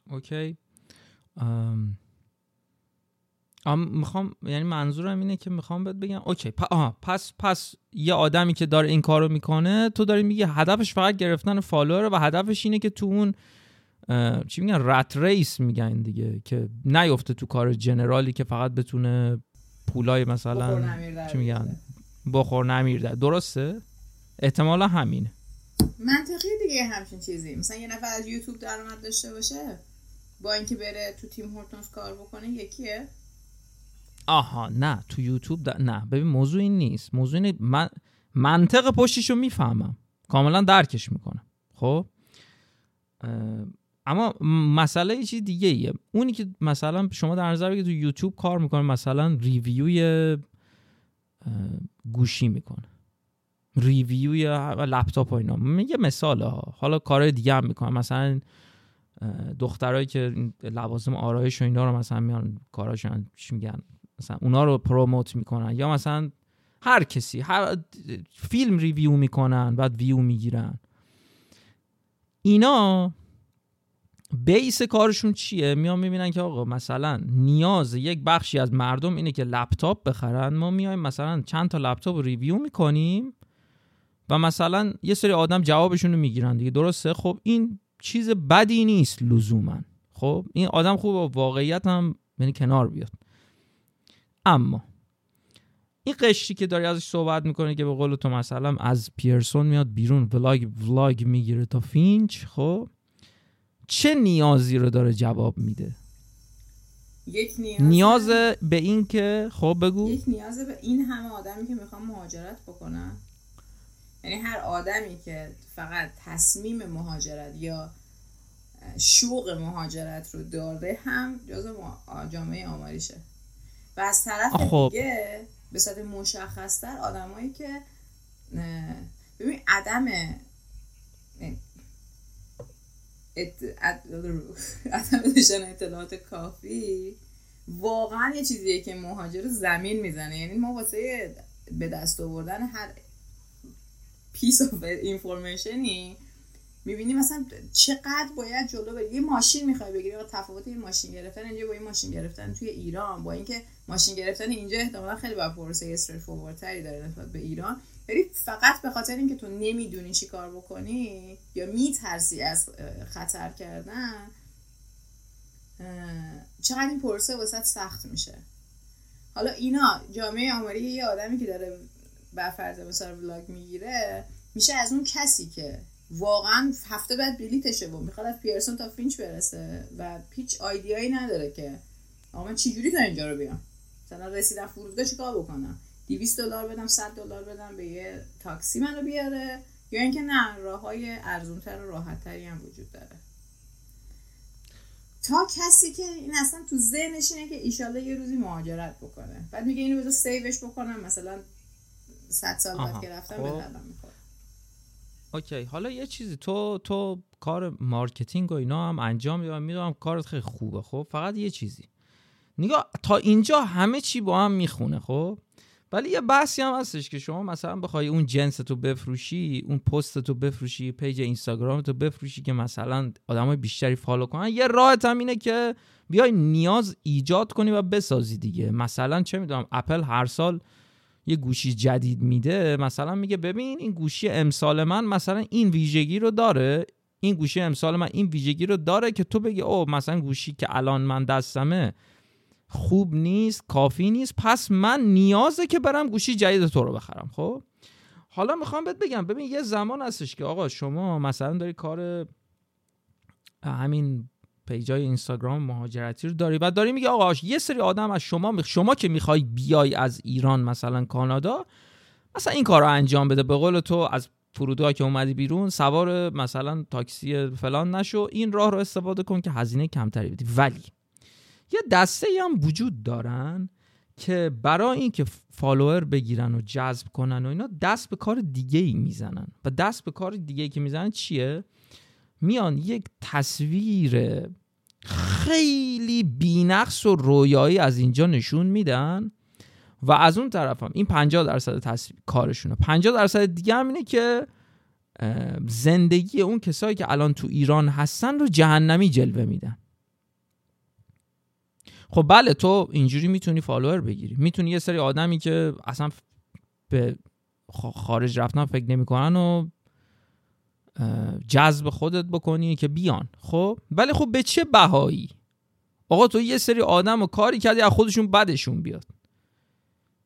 Speaker 1: Okay. می‌خوام یعنی منظورم اینه که می‌خوام بهت بگم okay پ... آها پس پس یه آدمی که داره این کارو می‌کنه تو داری میگی هدفش فقط گرفتن follower و هدفش اینه که تو اون اه، چی میگن rat race میگن دیگه که نیفته تو کار general ی که فقط بتونه پولای مثلا
Speaker 2: در
Speaker 1: چی میگن. بخور نمیر ده درسته؟ احتمالا همینه.
Speaker 2: منطقی دیگه همچین چیزی. مثلا یه نفر از یوتیوب درآمد داشته باشه با اینکه بره تو تیم هورتونز کار بکنه یکیه؟
Speaker 1: آها نه تو یوتیوب د- نه. ببین موضوع این نیست. موضوع اینه من منطق پشتش رو می‌فهمم. کاملا درکش می‌کنم. خب؟ اما مسئله یه چیز دیگه ایه. اونی که مثلا شما در نظر بگید تو یوتیوب کار می‌کنه مثلا ریویوی گوشی می‌کنه. review ی لپتاپ و اینا. یه مثال ها. حالا کارهای دیگه هم می‌کنه. مثلا دخترایی که لوازم آرایش و اینا رو مثلا میان کاراشون چی میگن مثلا اونا رو promote می‌کنن یا مثلا هر کسی هر فیلم review می‌کنن بعد ویو می‌گیرن. اینا base کارشون چیه؟ میان می‌بینن که آقا مثلا نیاز یک بخشی از مردم اینه که لپتاپ بخرن. ما میایم مثلا چند تا لپتاپ review می‌کنیم و مثلا یه سری آدم جوابشون رو می‌گیرن دیگه. درسته؟ خب این چیز بدی نیست لزوما. خب این آدم خوب با واقعیت هم یعنی کنار بیاد. اما این قشری که داری ازش صحبت می‌کنه که به قول تو مثلا از پیرسون میاد بیرون ولاگ ولاگ می‌گیره تا فینچ خب چه نیازی رو داره جواب میده؟
Speaker 2: یک نیاز
Speaker 1: نیاز به این که خب بگو.
Speaker 2: یک نیاز به این همه آدمی که می‌خوان مهاجرت بکنن. یعنی هر آدمی که فقط تصمیم مهاجرت یا شوق مهاجرت رو داره هم جزو جامعه آماریشه و از طرف
Speaker 1: خب.
Speaker 2: دیگه به صورت مشخصتر آدمایی که ببین عدم ات... ات... عدم داشتن اطلاعات کافی واقعا یه چیزیه که مهاجر زمین می‌زنه یعنی ما واسه به دست آوردن هر piece of information ی می‌بینی مثلا چقدر باید جلو بری. یه ماشین می‌خوای بگیری. تفاوت این ماشین گرفتن اینجا با این ماشین گرفتن توی ایران. با اینکه ماشین گرفتن اینجا احتمالا خیلی با پروسه straight تری داره نسبت به ایران. ولی فقط به خاطر اینکه تو نمی‌دونی چی کار بکنی یا میترسی از خطر کردن چقدر این پروسه واسط سخت میشه. حالا اینا جامعه آماری یه آدمی که داره بر فرض ولاگ می‌گیره میشه از اون کسی که واقعا هفته بعد بلیتشه و می‌خواد از پیرسون تا فینچ برسه و هیچ آیدیایی نداره که آقا من چجوری تا اینجا رو بیام؟ مثلا رسیدم فرودگاه چیکار بکنم؟ 200 دلار بدم 100 دلار بدم به یه تاکسی منو بیاره؟ یا اینکه نه راه های ارزونتر و راحتتری هم وجود داره. تا کسی که این اصلا تو ذهنش اینه که ایشالله یه روزی مهاجرت بکنه. بعد میگه اینو بذار save ش بکنم مثلا 100 سال بعد که رفتم به خب. می‌خوره
Speaker 1: Okay. حالا یه چیزی تو تو کار marketing و اینا هم انجام میدم می‌دونم کارت خیلی خوبه. خب فقط یه چیزی. نگاه تا اینجا همه چی با هم می‌خونه خب؟ ولی یه بحثی هم هستش که شما مثلا بخوای اون جنس تو بفروشی اون پست تو بفروشی page اینستاگرام تو بفروشی که مثلا آدمای بیشتری follow کنن یه راهت هم اینه که بیای نیاز ایجاد کنی و بسازی دیگه. مثلا چه می‌دونم اپل هر سال یه گوشی جدید میده مثلا میگه ببین این گوشی امسال من مثلا این ویژگی رو داره. این گوشی امسال من این ویژگی رو داره که تو بگی او مثلا گوشی که الان من دستمه خوب نیست کافی نیست پس من نیازه که برم گوشی جدید تو رو بخرم خب؟ حالا می‌خوام بهت بگم ببین یه زمان هستش که آقا شما مثلا داری کار همین پیجای اینستاگرام مهاجرتی رو داری. و داری میگه آقا یه سری آدم از شما شما که می‌خوای بیای از ایران مثلا کانادا مثلا این کار رو انجام بده. به قول تو از فرودگاه که اومدی بیرون سوار مثلا تاکسی فلان نشو. این راه رو استفاده کن که هزینه کمتری بدی. ولی یه دسته هم وجود دارن که برای اینکه فالوور بگیرن و جذب کنن و اینا دست به کار دیگه ای می‌زنن. و دست به کار دیگه ای که می‌زنن چیه؟ میان یک تصویر خیلی بینقص و رویایی از اینجا نشون میدن و از اون طرف هم این 50 درصد تصویر کارشونه. 50 درصد دیگه هم اینه که زندگی اون کسایی که الان تو ایران هستن رو جهنمی جلوه میدن. خب بله تو اینجوری می‌تونی فالوور بگیری. می‌تونی یه سری آدمی که اصلا به خارج رفتن فکر نمی‌کنن و جذب خودت بکنی که بیان. خب؟ ولی خب به چه بهایی؟ آقا تو یه سری آدم و کاری کردی از خودشون بدشون بیاد.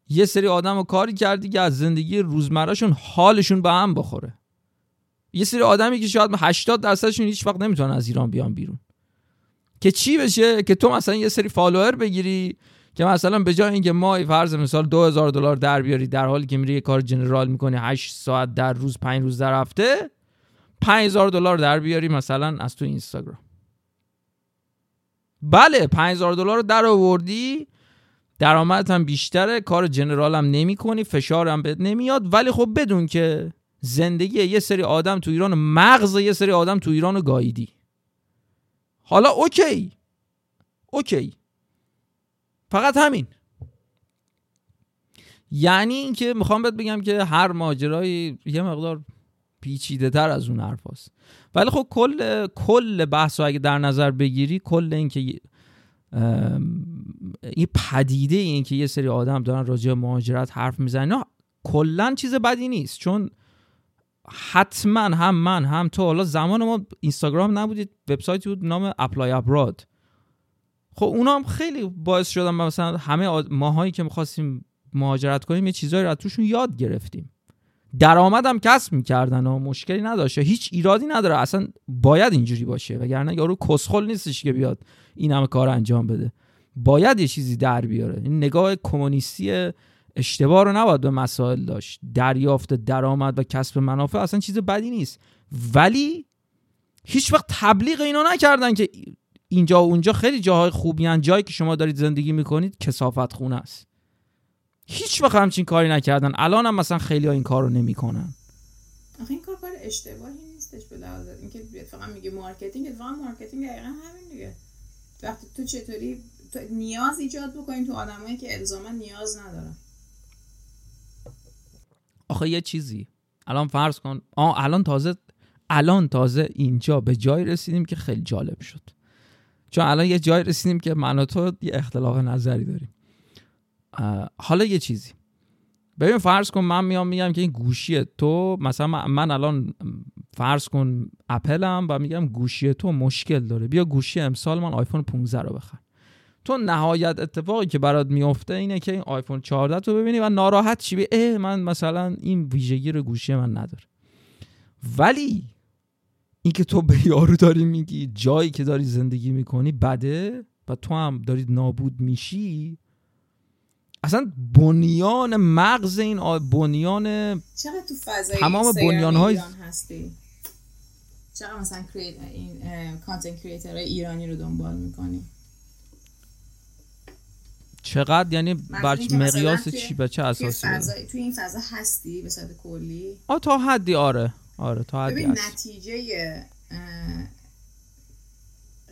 Speaker 1: یه سری آدم و کاری کردی که از زندگی روزمرهشون حالشون به هم بخوره. یه سری آدمی که شاید 80 درصدشون هیچ وقت نمی‌تونن از ایران بیان بیرون. که چی بشه؟ که تو مثلا یه سری فالوور بگیری که مثلا به جای اینکه مای فرض مثال 2000 دلار در بیاری در حالی که میری یه کار جنرال می‌کنی 8 ساعت در روز 5 روز در هفته 5000 دلار در بیاری مثلا از تو اینستاگرام. بله 5000 دلار در آوردی درآمدت هم بیشتره کار جنرال هم نمی کنی فشار هم بهت نمیاد ولی خب بدون که زندگی یه سری آدم تو ایران مغز یه سری آدم تو ایران گاییدی. حالا اوکی. اوکی. فقط همین. یعنی اینکه می‌خوام بهت بگم که هر ماجرایی یه مقدار پیچیده تر از اون حرف هست. ولی خب کل کل بحث رو اگه در نظر بگیری کل اینکه این پدیده این که یه سری آدم دارن راجع مهاجرت حرف می‌زنن کلا چیز بدی نیست. چون حتما هم من هم تو حالا زمان ما اینستاگرام نبودید وبسایتی بود نام اپلای ابراد. خب اونا هم خیلی باعث شدن مثلا همه ماهایی که می‌خواستیم مهاجرت کنیم یه چیزایی رو توشون یاد گرفتیم. درآمدم کسب می‌کردن و مشکلی نداشته هیچ ایرادی نداره. اصلا باید اینجوری باشه. وگرنه یارو کسخل نیستش که بیاد این همه کار انجام بده. باید یه چیزی در بیاره. این نگاه کمونیستی اشتباه رو نباید به مسائل داشت. دریافت درآمد و کسب منافع اصلا چیز بدی نیست. ولی هیچ وقت تبلیغ اینا نکردن که اینجا و اونجا. خیلی جاهای خوبی هن. جایی که شما دارید زندگی می‌کنید کثافت خونه است. هیچ وقت همچین کاری نکردن. الان هم مثلا خیلی ها این کار رو نمی‌کنن.
Speaker 2: آخه این کار کار اشتباهی نیستش به لحاظ. اینکه فقط میگه marketing اتفاقا marketing دقیقا همین دیگه. وقتی تو چطوری تو نیاز ایجاد بکنین تو آدمایی که الزاما نیاز ندارن.
Speaker 1: آخه یه چیزی. الان فرض کن. آه الان تازه الان تازه اینجا به جای رسیدیم که خیلی جالب شد. چون الان یه جای رسیدیم که من و تو یه اختلاف نظری داریم. حالا یه چیزی. ببین فرض کن من میام میگم که این گوشی تو مثلا من الان فرض کن اپلم و میگم گوشی تو مشکل داره. بیا گوشی امسال من آیفون 15 رو بخر. تو نهایت اتفاقی که برات میفته اینه که این آیفون 14 تو ببینی و ناراحت چی اه من مثلا این ویژگی رو گوشی من نداره ولی اینکه تو به یارو داری میگی جایی که داری زندگی می‌کنی بده و تو هم داری نابود میشی اصلا بنیان مغز این آ... بنیان
Speaker 2: چقدر تو فضای
Speaker 1: تمام بنیان های
Speaker 2: هستی؟ چقدر مثلا این کانتنت ایرانی رو دنبال می‌کنی؟
Speaker 1: چقدر؟ یعنی بچ مقیاس چی به چه اساسی؟
Speaker 2: توی این فضا هستی به صورت کلی؟
Speaker 1: آ تا حدی آره. آره تا حدی
Speaker 2: ببین نتیجه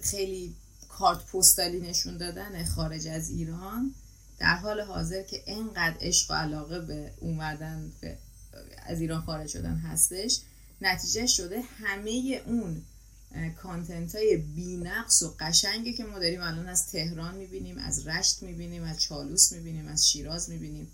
Speaker 2: خیلی کارت پستالی نشون دادن خارج از ایران. در حال حاضر که انقدر عشق و علاقه به اومدن به از ایران خارج شدن هستش نتیجه شده همه اون کانتنت های بینقص و قشنگی که ما داریم الان از تهران می‌بینیم از رشت می‌بینیم از چالوس می‌بینیم از شیراز می‌بینیم.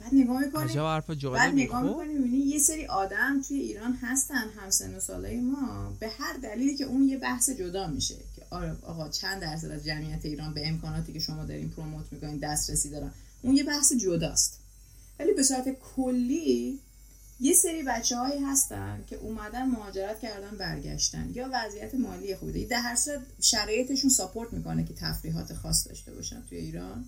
Speaker 2: بعد نگاه می‌کنیم بعد نگاه خب. می‌کنیم یه سری آدم توی ایران هستن همسن و سالای ما به هر دلیلی که اون یه بحث جدا میشه. آره آقا چند درصد از جمعیت ایران به امکاناتی که شما دارین پروموت می‌کنین دسترسی دارن؟ اون یه بحث جداست. ولی به صورت کلی یه سری بچه هایی هستن که اومدن مهاجرت کردن برگشتن. یا وضعیت مالی خوبی در هر صورت شرایطشون ساپورت می‌کنه که تفریحات خاص داشته باشن توی ایران.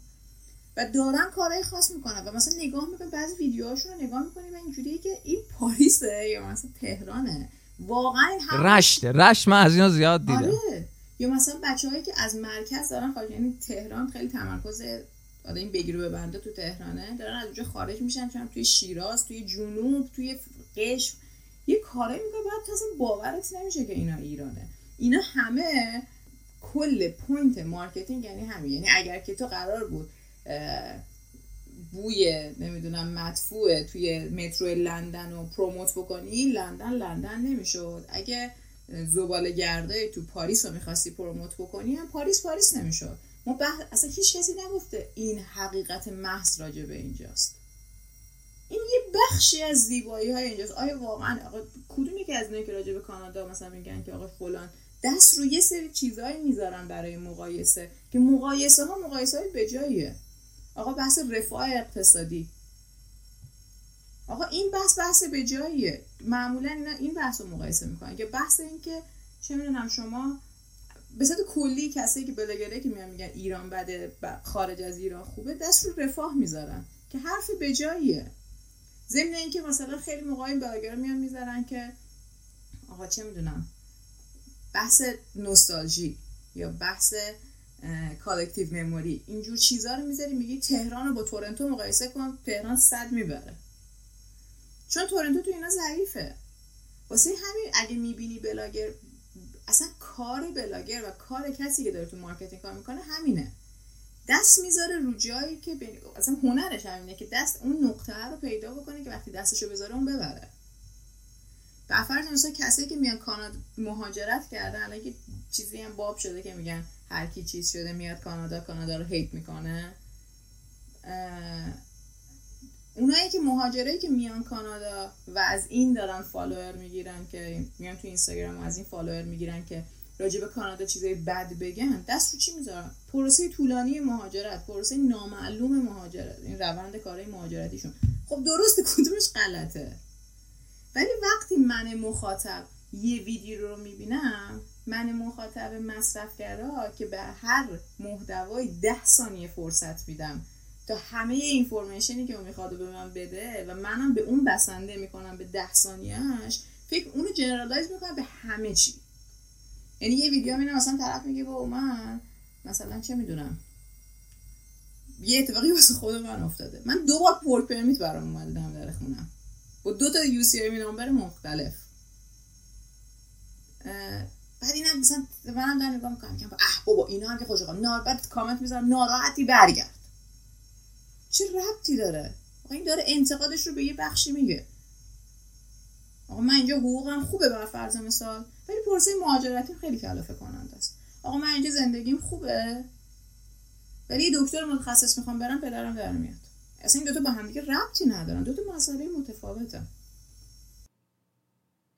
Speaker 2: و دارن کارهای خاص می‌کنن. و مثلا نگاه می‌کنی بعضی ویدیوهاشون رو نگاه می‌کنی و اینجوریه که این پاریسه یا مثلا تهرانه. واقعا
Speaker 1: رشت رشت من از اینا زیاد دیدم.
Speaker 2: آره. یا مثلا بچههایی که از مرکز دارن خارج یعنی تهران خیلی تمرکز آره این بگیرو بنده تو تهرانه دارن از اونجا خارج میشن چون توی شیراز توی جنوب توی قشم. یه کاری می‌کنه بعد تا اصلا باورت نمیشه که اینا ایرانه. اینا همه کل point marketing یعنی همین. یعنی اگر که تو قرار بود بوی نمی‌دونم مدفوع توی مترو لندن رو promote بکنی لندن لندن نمی‌شد. اگه زباله گرده تو پاریس رو می‌خواستی پروموت بکنی؟ هم پاریس پاریس نمی‌شد. ما بح... اصلا هیچ کسی نگفته این حقیقت محض راجع به اینجاست. این یه بخشی از زیبایی های اینجاست. آیا واقعا آقا کدومی که از اینه که راجع به کانادا مثلا میگن که آقا فلان دست رو یه سری چیزهایی می‌ذارن برای مقایسه؟ که مقایسه ها مقایسه های بجاییه. آقا بحث رفاه اقتصادی. آقا این بحث بحث بجاییه معمولا اینا این بحث رو مقایسه می‌کنن که بحث این که چه می‌دونم شما به صورت کلی کسی که بلاگره که میان میگن ایران بده خارج از ایران خوبه دست رو رفاه می‌ذارن که حرف بجاییه ضمن اینکه مثلا خیلی موقع این بلاگرا میان می‌ذارن که آقا چه می‌دونم بحث نوستالژی یا بحث collective memory اینجور چیزها رو می‌ذاری میگی تهران رو با تورنتو مقایسه کن تهران صد می‌بره. چون تورنتو تو اینا ضعیفه. واسه همین اگه می‌بینی بلاگر اصلا کار بلاگر و کار کسی که داره تو marketing کار می‌کنه همینه. دست می‌ذاره رو جایی که اصلا هنرش همینه که دست اون نقطه رو پیدا بکنه که وقتی دستشو بذاره اون ببره. به فرض مثلا کسی که میان کانادا مهاجرت کردن الان که چیزی هم باب شده که میگن هر کی چیز شده میاد کانادا کانادا رو hate می‌کنه. اونایی که مهاجرایی که میان کانادا و از این دارن فالوور می‌گیرن که میان تو اینستاگرام و از این فالوور می‌گیرن که راجع به کانادا چیزای بد بگن دست رو چی می‌ذارن؟ پروسه طولانی مهاجرت پروسه نامعلوم مهاجرت این روند کارهای مهاجرتیشون. خب درست کدومش غلطه؟ ولی وقتی من مخاطب یه ویدیو رو می‌بینم من مخاطب مصرفگرا که به هر محتوای ده ثانیه فرصت میدم تا همه information ی که اون می‌خواد به من بده و منم به اون بسنده می‌کنم به ده ثانیهش فکر اونو generalize می‌کنم به همه چی. یعنی یه ویدیو می‌بینم مثلا طرف میگه با من مثلا چه می‌دونم. یه اتفاقی واسه خود من افتاده. من دو بار work permit برام اومده دم در خونم. با دو تا UCI number مختلف. بعد اینم مثلا منم در نگاه می‌کنم که اه بابا اینا هم که خوش نار بعد کامنت می‌ذارم ناراحتی برگرد. چه ربطی داره؟ این داره انتقادش رو به یه بخشی میگه. آقا من اینجا حقوقم خوبه بر فرض مثال ولی پروسه مهاجرتی خیلی کلافه کننده است. آقا من اینجا زندگیم خوبه ولی دکتر متخصص می‌خوام برم پدرم در میاد. اصلا این دوتا به هم دیگه ربطی ندارن دوتا مسئله متفاوته.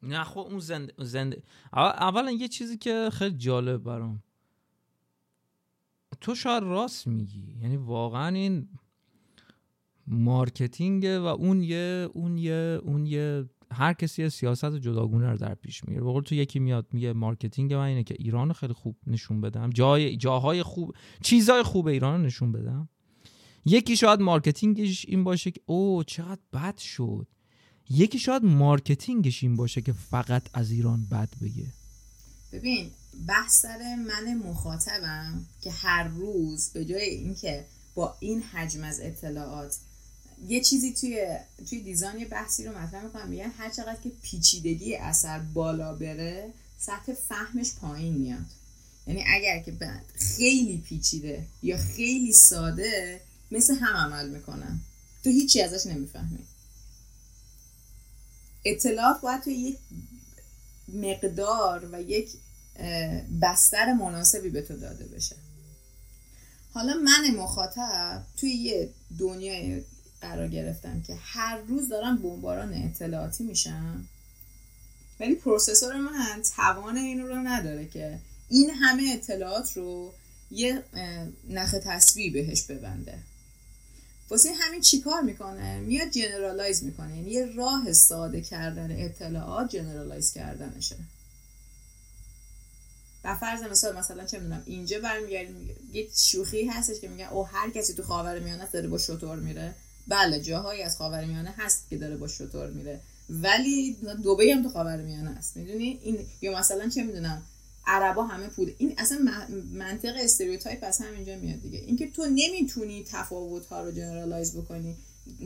Speaker 1: نه خب اون زنده, زنده. اولا یه چیزی که خیلی جالب برام. تو شاید راست میگی یعنی واقعا این marketing و اون یه اون یه اون یه هر کسی سیاست جداگونه رو در پیش می‌گیره. بقول تو یکی میاد میگه marketing من اینه که ایران خیلی خوب نشون بدم. جای جاهای خوب چیزای خوب ایران رو نشون بدم. یکی شاید marketing ش این باشه که او چقدر بد شد. یکی شاید marketing ش این باشه که فقط از ایران بد بگه.
Speaker 2: ببین بحث سر من مخاطبم که هر روز به جای اینکه با این حجم از اطلاعات یه چیزی توی توی design یه بحثی رو مطرح می‌کنم. میگن هر چقدر که پیچیدگی اثر بالا بره سطح فهمش پایین میاد. یعنی اگر که خیلی پیچیده یا خیلی ساده مثل هم عمل می‌کنن. تو هیچی ازش نمی‌فهمی. اطلاعات باید توی یک مقدار و یک بستر مناسبی به تو داده بشه. حالا من مخاطب توی یه دنیای قرار گرفتم که هر روز دارم بمباران اطلاعاتی میشم. ولی پروسسور من توان این رو نداره که این همه اطلاعات رو یه نخ تصویر بهش ببنده. واسه همین چیکار می‌کنه؟ میاد generalize می‌کنه. یعنی یه راه ساده کردن اطلاعات generalize کردنشه. و فرض مثال مثلا چه می‌دونم اینجا برمیگردیم یه شوخی هستش که میگن او هر کسی تو خاورمیانه داره با شتر میره. بله جاهایی از خاورمیانه هست که داره با شتر میره. ولی دبی هم تو خاورمیانه است می‌دونی؟ این یا مثلا چه می‌دونم عربا همه پول این اصلا منطق stereotype از همینجا میاد دیگه. اینکه تو نمی‌تونی تفاوت ها رو generalize بکنی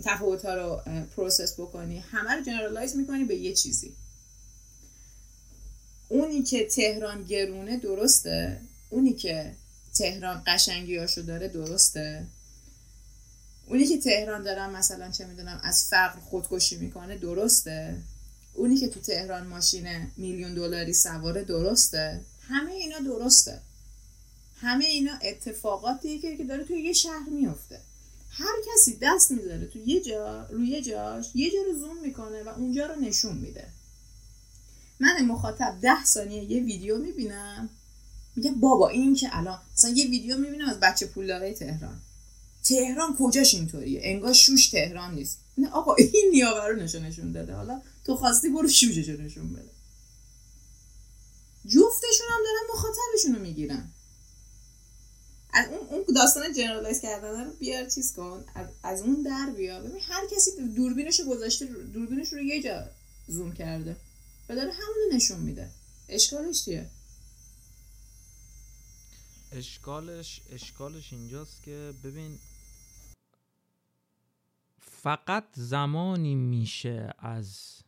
Speaker 2: تفاوت ها رو process بکنی همه رو generalize می‌کنی به یه چیزی. اونی که تهران گرونه درسته اونی که تهران قشنگیاشو داره درسته. اونی که تهران دارم مثلا چه می‌دونم از فقر خودکشی می‌کنه درسته. اونی که تو تهران ماشین میلیون دلاری سواره درسته. همه اینا درسته. همه اینا اتفاقاتی که داره تو یه شهر میفته هر کسی دست می‌ذاره تو یه جا روی یه جاش یه جا رو زوم می‌کنه و اونجا رو نشون میده. من مخاطب ده ثانیه یه ویدیو می‌بینم میگه بابا این که الان مثلا یه ویدیو می‌بینم از بچه پولدارای تهران. تهران کجاش اینطوریه؟ انگار شوش تهران نیست. نه آقا این نیاور رو نشون داده. حالا تو خواستی برو شوشش نشون بده. جفتشون هم دارن مخاطبشون رو می‌گیرن. از اون اون داستان جنرالایز کردن رو بیار چیز کن. از, اون در بیا. ببین هر کسی دوربینش رو گذاشته دوربینش رو یه جا زوم کرده. و داره همون نشون میده. اشکالش چیه؟
Speaker 1: اشکالش اشکالش اینجاست که ببین فقط زمانی میشه از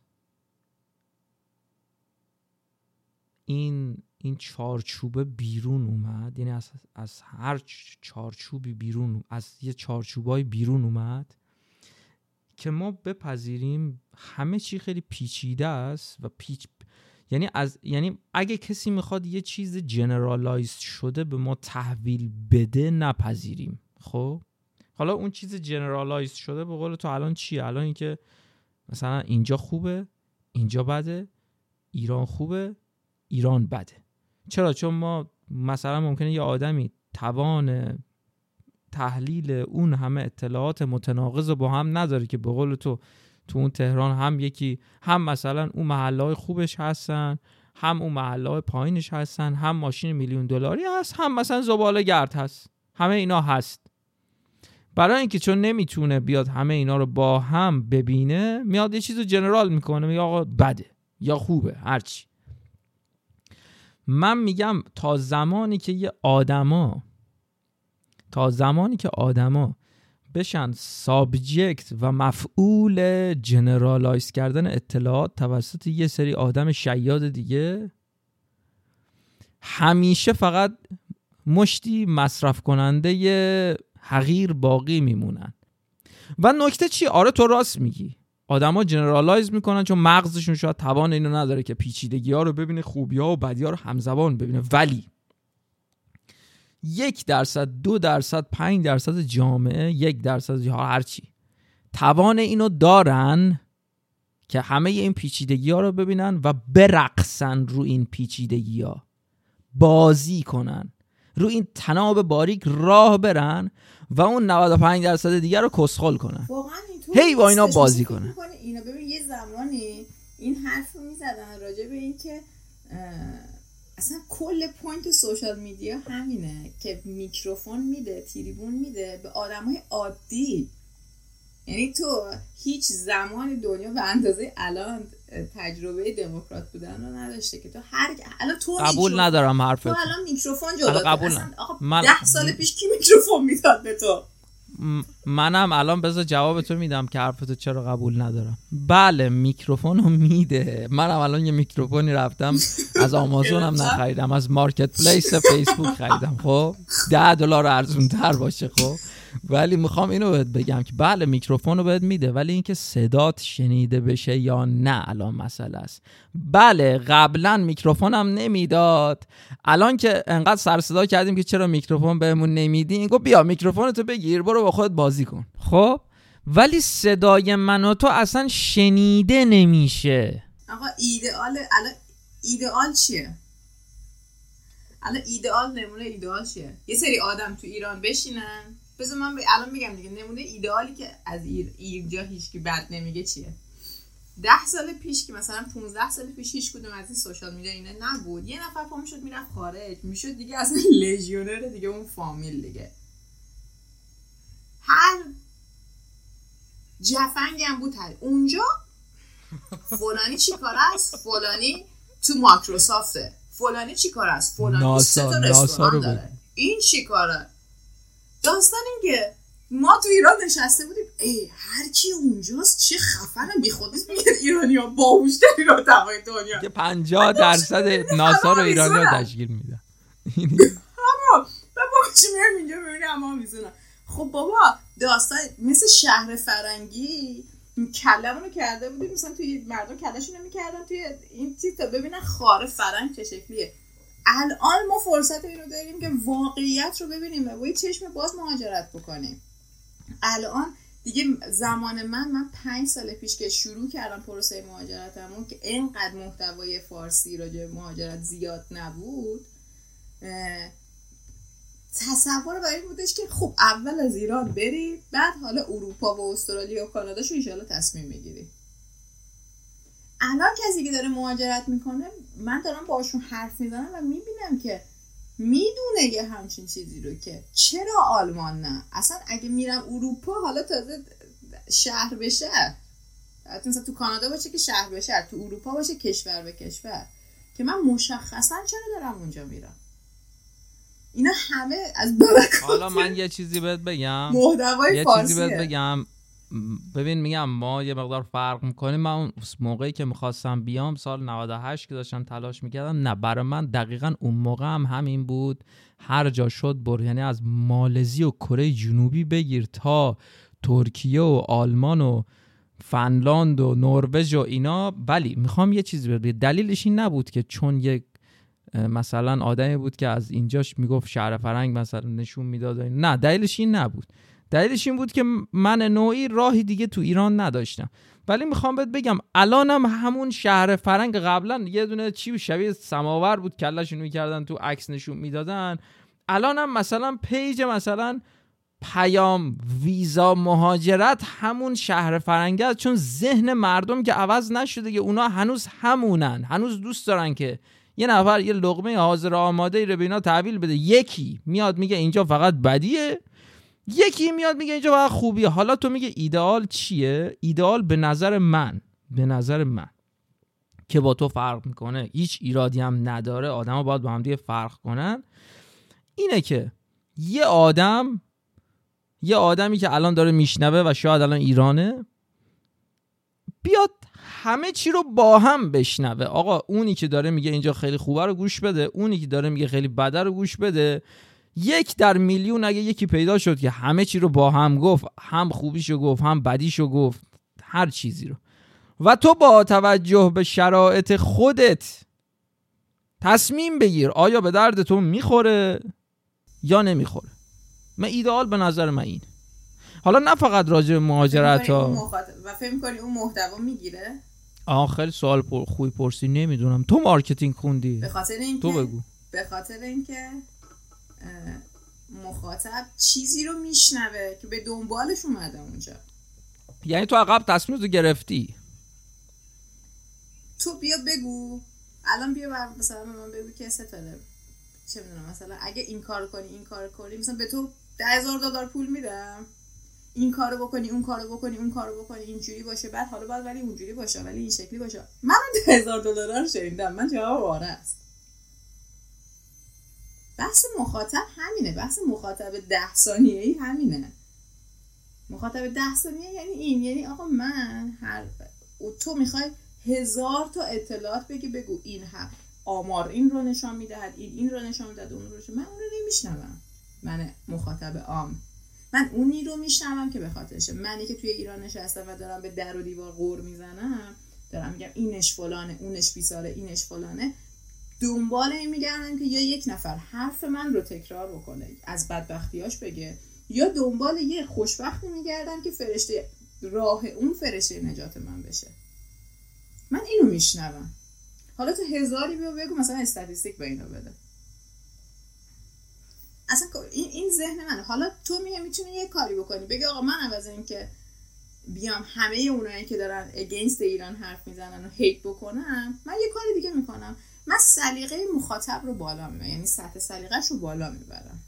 Speaker 1: این این چارچوبه بیرون اومد. یعنی از, از هر چارچوبی بیرون از یه چارچوبای بیرون اومد که ما بپذیریم همه چی خیلی پیچیده است و پیچ یعنی از یعنی اگه کسی می‌خواد یه چیز generalize شده به ما تحویل بده نپذیریم. خب؟ حالا اون چیز generalize شده به قول تو الان چیه؟ الان اینکه مثلا اینجا خوبه اینجا بده ایران خوبه ایران بده. چرا؟ چون ما مثلا ممکنه یه آدمی توان تحلیل اون همه اطلاعات متناقض با هم نداره که به قول تو تو اون تهران هم یکی هم مثلا اون محله های خوبش هستن هم اون محله های پایینش هستن هم ماشین میلیون دلاری هست هم مثلا زباله گرد هست. همه اینا هست. برای اینکه چون نمی‌تونه بیاد همه اینا رو با هم ببینه میاد یه چیز رو general می‌کنه میگه آقا بده یا خوبه هرچی من میگم تا زمانی که یه آدما تا زمانی که آدما بشن subject و مفعول generalize کردن اطلاعات توسط یه سری آدم شیاد دیگه همیشه فقط مشتی مصرف کننده حقیر باقی میمونن. و نکته چی؟ آره تو راست میگی. آدما جنرالایز می‌کنن چون مغزشون شاید توان اینو نداره که پیچیدگی ها رو ببینه خوبی ها و بدی ها رو همزبان ببینه. ولی یک درصد دو درصد پنج درصد جامعه یک درصد یا هرچی توان اینو دارن که همه این پیچیدگی ها رو ببینن و برقصن رو این پیچیدگی ها بازی کنن. رو این طناب باریک راه برن و اون 95 درصد دیگر رو کسخل کنن. هی با اینا بازی کنن.
Speaker 2: اینا ببین یه زمانی این حرف رو می‌زدن راجع به این که اصلا کل point social media همینه که میکروفون میده تریبون میده به آدم های عادی یعنی تو هیچ زمانی دنیا به اندازه الان تجربه دموکرات بودن رو نداشته که تو هر الان تو
Speaker 1: قبول ندارم حرفت تو
Speaker 2: الان میکروفون جلو قبول آقا من... ده سال پیش کی میکروفون می‌داد به تو؟
Speaker 1: منم الان بذار جواب تو میدم که حرفتو چرا قبول ندارم. بله میکروفون رو میده. منم الان یه میکروفونی رفتم از آمازون هم نخریدم از Marketplace فیسبوک خریدم. خب ده دلار ارزون تر باشه خب. ولی می‌خوام اینو بهت بگم که بله میکروفون رو بهت میده ولی اینکه صدات شنیده بشه یا نه الان مسئله است. بله قبلا میکروفونم نمی‌داد. الان که انقدر سر صدا کردیم که چرا میکروفون بهمون نمیدی؟ این بیا میکروفون تو بگیر برو با خودت بازی کن. خب؟ ولی صدای من و تو اصلا شنیده نمیشه.
Speaker 2: آقا ایدئال الان ایدئال چیه؟ الان ایدئال نمونه ایدئال چیه؟ یه سری آدم تو ایران بشینن. بذار من ب... الان بگم دیگه نمونه ایدئالی که از ایر... اینجا هیچکی بد نمیگه چیه؟ ده سال پیش که مثلا 15 سال پیش هیچ کدوم از این سوشال میدیا اینا نبود. یه نفر پا می‌شد می‌رفت خارج. می‌شد دیگه اصلا لژیونر دیگه اون فامیل دیگه. هر جفنگ هم بود هر. اونجا فلانی چی کار است؟ فلانی تو ماکروسافته فلانی چی کار است؟ فلانی ناسا, ناسا رو داره. این چی کاره؟ داستان این که ما تو ایران نشسته بودیم ای هر کی اونجاست چه خفنه بی خودیست میگه ایرانی ها باهوشترین تمام دنیا.
Speaker 1: که 50 درصد ناسا رو ایرانی ها تشکیل میدن
Speaker 2: اما و با چی میرم اینجا ببینی اما میزونم خب بابا داستان مثل شهر فرنگی کلمونو کرده بودیم مثلا توی مردم کلشونو می‌کردن توی این تا ببینن خاره فرنگ چه شکلیه. الان ما فرصت اینو داریم که واقعیت رو ببینیم و با چشم باز مهاجرت بکنیم. الان دیگه زمان من من پنج سال پیش که شروع کردم پروسه مهاجرتمون که اینقدر محتوای فارسی راجع مهاجرت زیاد نبود تصور برای این بودش که خب اول از ایران بری بعد حالا اروپا و استرالیا و کانادا شو تصمیم می‌گیری الان کسی که داره مهاجرت می‌کنه من دارم باشون حرف می‌زنم و می‌بینم که می‌دونه یه همچین چیزی رو که چرا آلمان نه؟ اصلا اگه میرم اروپا حالا تازه شهر به شهر. مثلا تو کانادا باشه که شهر به شهر تو اروپا باشه کشور به کشور. که من مشخصا چرا دارم اونجا میرم؟ اینا همه از
Speaker 1: حالا من یه چیزی بهت بگم.
Speaker 2: یه چیزی بهت
Speaker 1: بگم. ببین میگم ما یه مقدار فرق می‌کنیم. من اون موقعی که می‌خواستم بیام سال 98 که داشتم تلاش می‌کردم نه برای من دقیقا اون موقع هم همین بود. هر جا شد بر یعنی از مالزی و کره جنوبی بگیر تا ترکیه و آلمان و فنلاند و نروژ و اینا. ولی می‌خوام یه چیزی بگم. دلیلش این نبود که چون یک مثلا آدمی بود که از اینجاش می‌گفت شهر فرنگ مثلا نشون می‌داد نه دلیلش این نبود. دلیلش این بود که من نوعی راهی دیگه تو ایران نداشتم. ولی می‌خوام بهت بگم الانم همون شهر فرنگ قبلا یه دونه چی شبیه سماور بود کلشون می‌کردن تو عکس نشون می‌دادن. الانم مثلا page مثلا پیام ویزا مهاجرت همون شهر فرنگه است. چون ذهن مردم که عوض نشده که اونا هنوز همونن هنوز دوست دارن که یه نفر یه لقمه حاضر آماده ای رو به اینا تحویل بده. یکی میاد میگه اینجا فقط بدیه. یکی میاد میگه اینجا فقط خوبیه. حالا تو میگه ایدئال چیه؟ ایدئال به نظر من به نظر من که با تو فرق می‌کنه هیچ ایرادی هم نداره. آدم باید با هم دیگه فرق کنن. اینه که یه آدم یه آدمی که الان داره میشنوه و شاید الان ایرانه بیاد همه چی رو با هم بشنوه. آقا اونی که داره میگه اینجا خیلی خوبه رو گوش بده. اونی که داره میگه خیلی بده رو گوش بده. یک در میلیون اگه یکی پیدا شد که همه چی رو با هم گفت هم خوبیشو گفت هم بدیشو گفت هر چیزی رو. و تو با توجه به شرایط خودت تصمیم بگیر آیا به درد تو می‌خوره یا نمی‌خوره. من ایدئال به نظر من این حالا نه فقط راجع به مهاجرت ها.
Speaker 2: و فکر می‌کنی اون محتوا می‌گیره؟
Speaker 1: آه خیلی سوال پر خوبی پرسی نمی‌دونم. تو marketing خوندی؟
Speaker 2: به خاطر اینکه
Speaker 1: تو بگو.
Speaker 2: به خاطر اینکه مخاطب چیزی رو میشنوه که به دنبالش اومده اونجا.
Speaker 1: یعنی تو از قبل تصمیم رو گرفتی؟
Speaker 2: تو بیا بگو. الان بیا بر مثلا من بگو که ستاره. چه می‌دونم مثلا اگه این کار کنی این کار کنی مثلا به تو ده هزار دلار پول میدم. این کارو بکنی اون کارو بکنی اون کارو بکنی اینجوری باشه بعد حالا باید ولی اونجوری باشه ولی این شکلی باشه. من ده هزار دلار رو شنیدم. من جواب آره است. بحث مخاطب همینه بحث مخاطب ده ثانیه ای همینه. مخاطب ده ثانیه یعنی این یعنی آقا من هر تو می‌خوای هزار تا اطلاعات بگی بگو این هم آمار این رو نشان می‌دهد این این رو نشان می‌دهد اون رو نشان من اون رو نمیشنوم. من مخاطب عام. من اونی رو میشنوم که به خاطرشه منی که توی ایران نشستم و دارم به در و دیوار غور می‌زنم دارم میگم اینش فلانه اونش بیساره اینش فلانه. دنبال این میگردم که یا یک نفر حرف من رو تکرار بکنه از بدبختیاش بگه یا دنبال یه خوشبختی میگردم که فرشته راه اون فرشته نجات من بشه. من اینو میشنوم. حالا تو هزاری بیا بگو مثلا استاتیستیک به اینو بده. اصلا این این ذهن منه. حالا تو میه می‌تونی یه کاری بکنی. بگی آقا من عوض اینکه بیام همه اونایی که دارن اگینست ایران حرف می‌زنن و هیت بکنم من یه کار دیگه می‌کنم. من سلیقه مخاطب رو بالا می‌برم. یعنی سطح سلیقهش رو بالا می‌برم.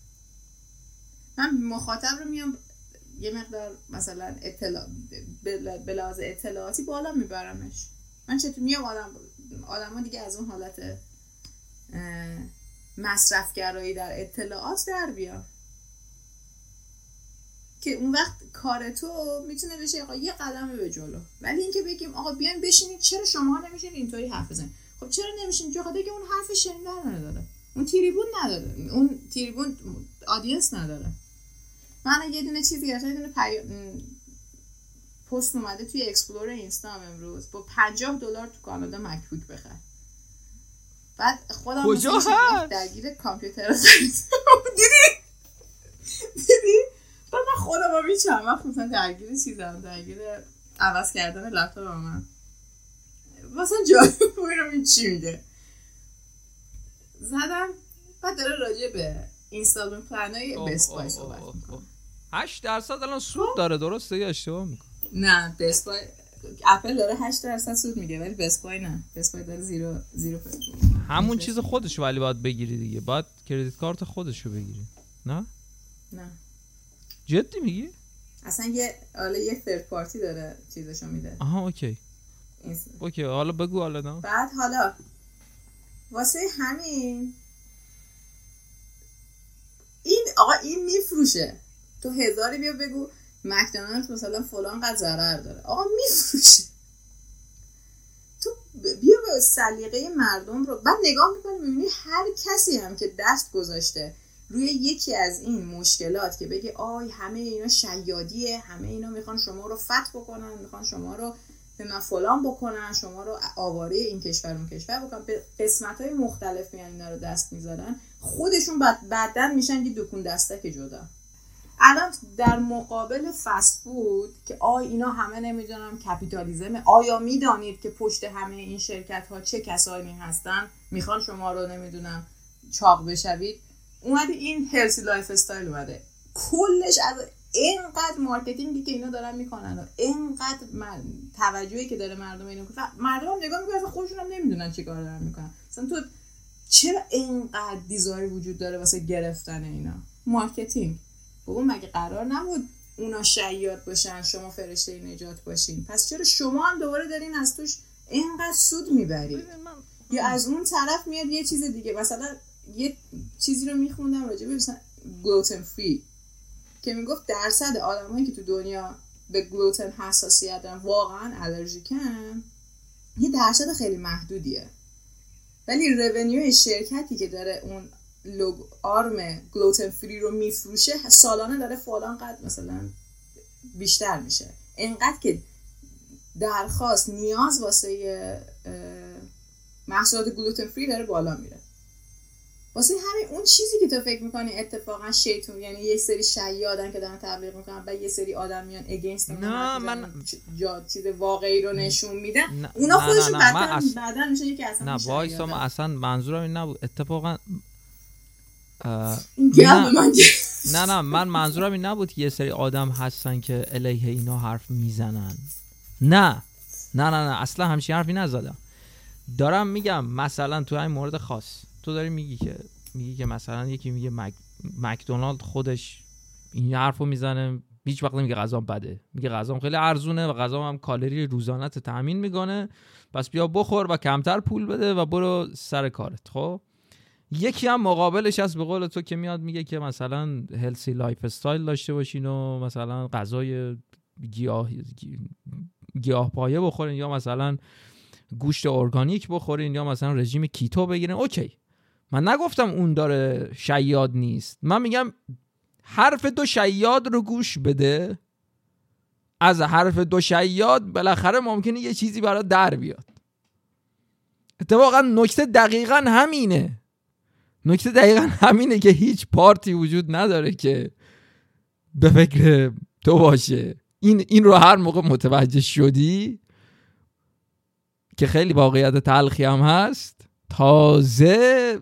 Speaker 2: من مخاطب رو میام یه مقدار مثلا اطلاع به لحاظ اطلاعاتی بالا میبرمش. من چطور میام آدم آدم ها دیگه از اون حالت مصرفگرایی در اطلاعات در بیان. که اون وقت کار تو می‌تونه بشه یه قدم به جلو. ولی اینکه بگیم آقا بیاین بشینید چرا شما نمیشین اینطوری حرف بزنید. خب چرا نمیشین؟ چون که اون حرف شنیدن نداره. اون تریبون نداره. اون تریبون audience نداره. من یه دونه چیزی یه دونه پی... پست اومده توی explore اینستام امروز. با 50 دلار تو کانادا MacBook بخر بعد خودم
Speaker 1: کجا
Speaker 2: درگیر کامپیوتر دیدی؟ دیدی؟ بعد من خودم رو میچم وقت مثلا درگیر چیزم درگیر عوض کردن لپتاپ مثلا جالب رو چی میگه. زدم بعد داره راجع به installment plan های Best Buy صحبت می‌کنه.
Speaker 1: 8 درصد الان سود خب. داره درسته؟ یا اشتباه می‌کنه
Speaker 2: نه Best Buy اپل داره 8 درصد سود میگه ولی Best Buy نه. Best Buy داره zero zero
Speaker 1: همون چیز خودش ولی باید بگیری دیگه. باید credit card خودش رو بگیری. نه؟
Speaker 2: نه.
Speaker 1: جدی میگی؟
Speaker 2: اصلا یه حالا یه third party داره چیزشو میده.
Speaker 1: آها okay. Okay حالا بگو حالا نه.
Speaker 2: بعد حالا واسه همین این آقا این میفروشه. تو هزاری بیا بگو مکدونالد مثلا فلان قد ضرر داره. آقا میفروشه. تو بیا به سلیقه مردم رو. بعد نگاه می‌کنی می‌بینی هر کسی هم که دست گذاشته روی یکی از این مشکلات که بگه آی همه اینا شیادیه همه اینا می‌خوان شما رو fat بکنن می‌خوان شما رو به من فلان بکنن شما رو آواره این کشور اون کشور بکنن. به قسمت های مختلف میان اینا رو دست می‌ذارن. خودشون بعد بعدا میشن یه دکون دستک جدا. الان در مقابل فست فود که آی اینا همه نمی‌دونم کپیتالیزم آیا می‌دانید که پشت همه این شرکت ها چه کسانی هستن؟ می‌خوان شما رو نمی‌دونم چاق بشوید. اومده این healthy lifestyle اومده. کلش از اینقدر marketing ی که اینا دارن می‌کنن و اینقدر من... توجهی که داره مردم اینو مردم هم نگاه می‌کنن خودشون هم نمی‌دونن چی کار دارن می‌کنن. مثلا تو چرا اینقدر desire ی وجود داره واسه گرفتن اینا؟ Marketing. بابا مگه قرار نبود اونا شیاد باشن شما فرشته نجات باشین؟ پس چرا شما هم دوباره دارین از توش اینقدر سود می‌برید؟ یا از اون طرف میاد یه چیز دیگه مثلا یه چیزی رو میخوندم راجع به مثلا گلوتن فری که می‌گفت درصد آدمایی که تو دنیا به گلوتن حساسیت دارن واقعا الرژیکن یه درصد خیلی محدودیه. ولی رونیو شرکتی که داره اون لوگ آرم گلوتن فری رو میفروشه سالانه داره فلان قد مثلا بیشتر میشه. انقدر که درخواست نیاز واسه محصولات گلوتن فری داره بالا میره. واسه همین اون چیزی که تو فکر می‌کنی اتفاقا شیطون یعنی یه سری شیادن که دارن تبلیغ می‌کنن و یه سری آدم میان اگینست
Speaker 1: نه من
Speaker 2: جا چیز واقعی رو نشون میدن اونا خودشون بعدا
Speaker 1: اص...
Speaker 2: میشه یکی اصلا
Speaker 1: نه وایسا من اصلا منظورم این نبود. اتفاقا
Speaker 2: نه.
Speaker 1: نه نه من منظورم این نبود که یه سری آدم هستن که علیه اینا حرف می‌زنن. نه. نه نه نه اصلا همچین حرفی نزدم. دارم میگم مثلا تو این مورد خاص. تو داری میگی که میگی که مثلا یکی میگه مک... مکدونالد خودش این حرفو می‌زنه هیچ وقت نمیگه غذا بده. میگه غذا خیلی ارزونه و غذا هم کالری روزانت تامین می‌کنه. پس بیا بخور و کمتر پول بده و برو سر کارت خب؟ یکی هم مقابلش هست به قول تو که میاد میگه که مثلا healthy lifestyle داشته باشین و مثلا غذای گیاه گیاه پایه بخورین یا مثلا گوشت ارگانیک بخورین یا مثلا رژیم keto بگیرین. Okay. من نگفتم اون داره شیاد نیست. من میگم حرف دو شیاد رو گوش بده. از حرف دو شیاد بالاخره ممکنه یه چیزی برات در بیاد. اتفاقا نکته دقیقا همینه. نکته دقیقا همینه که هیچ party ی وجود نداره که به فکر تو باشه. این, این رو هر موقع متوجه شدی که خیلی واقعیت تلخی هم هست. تازه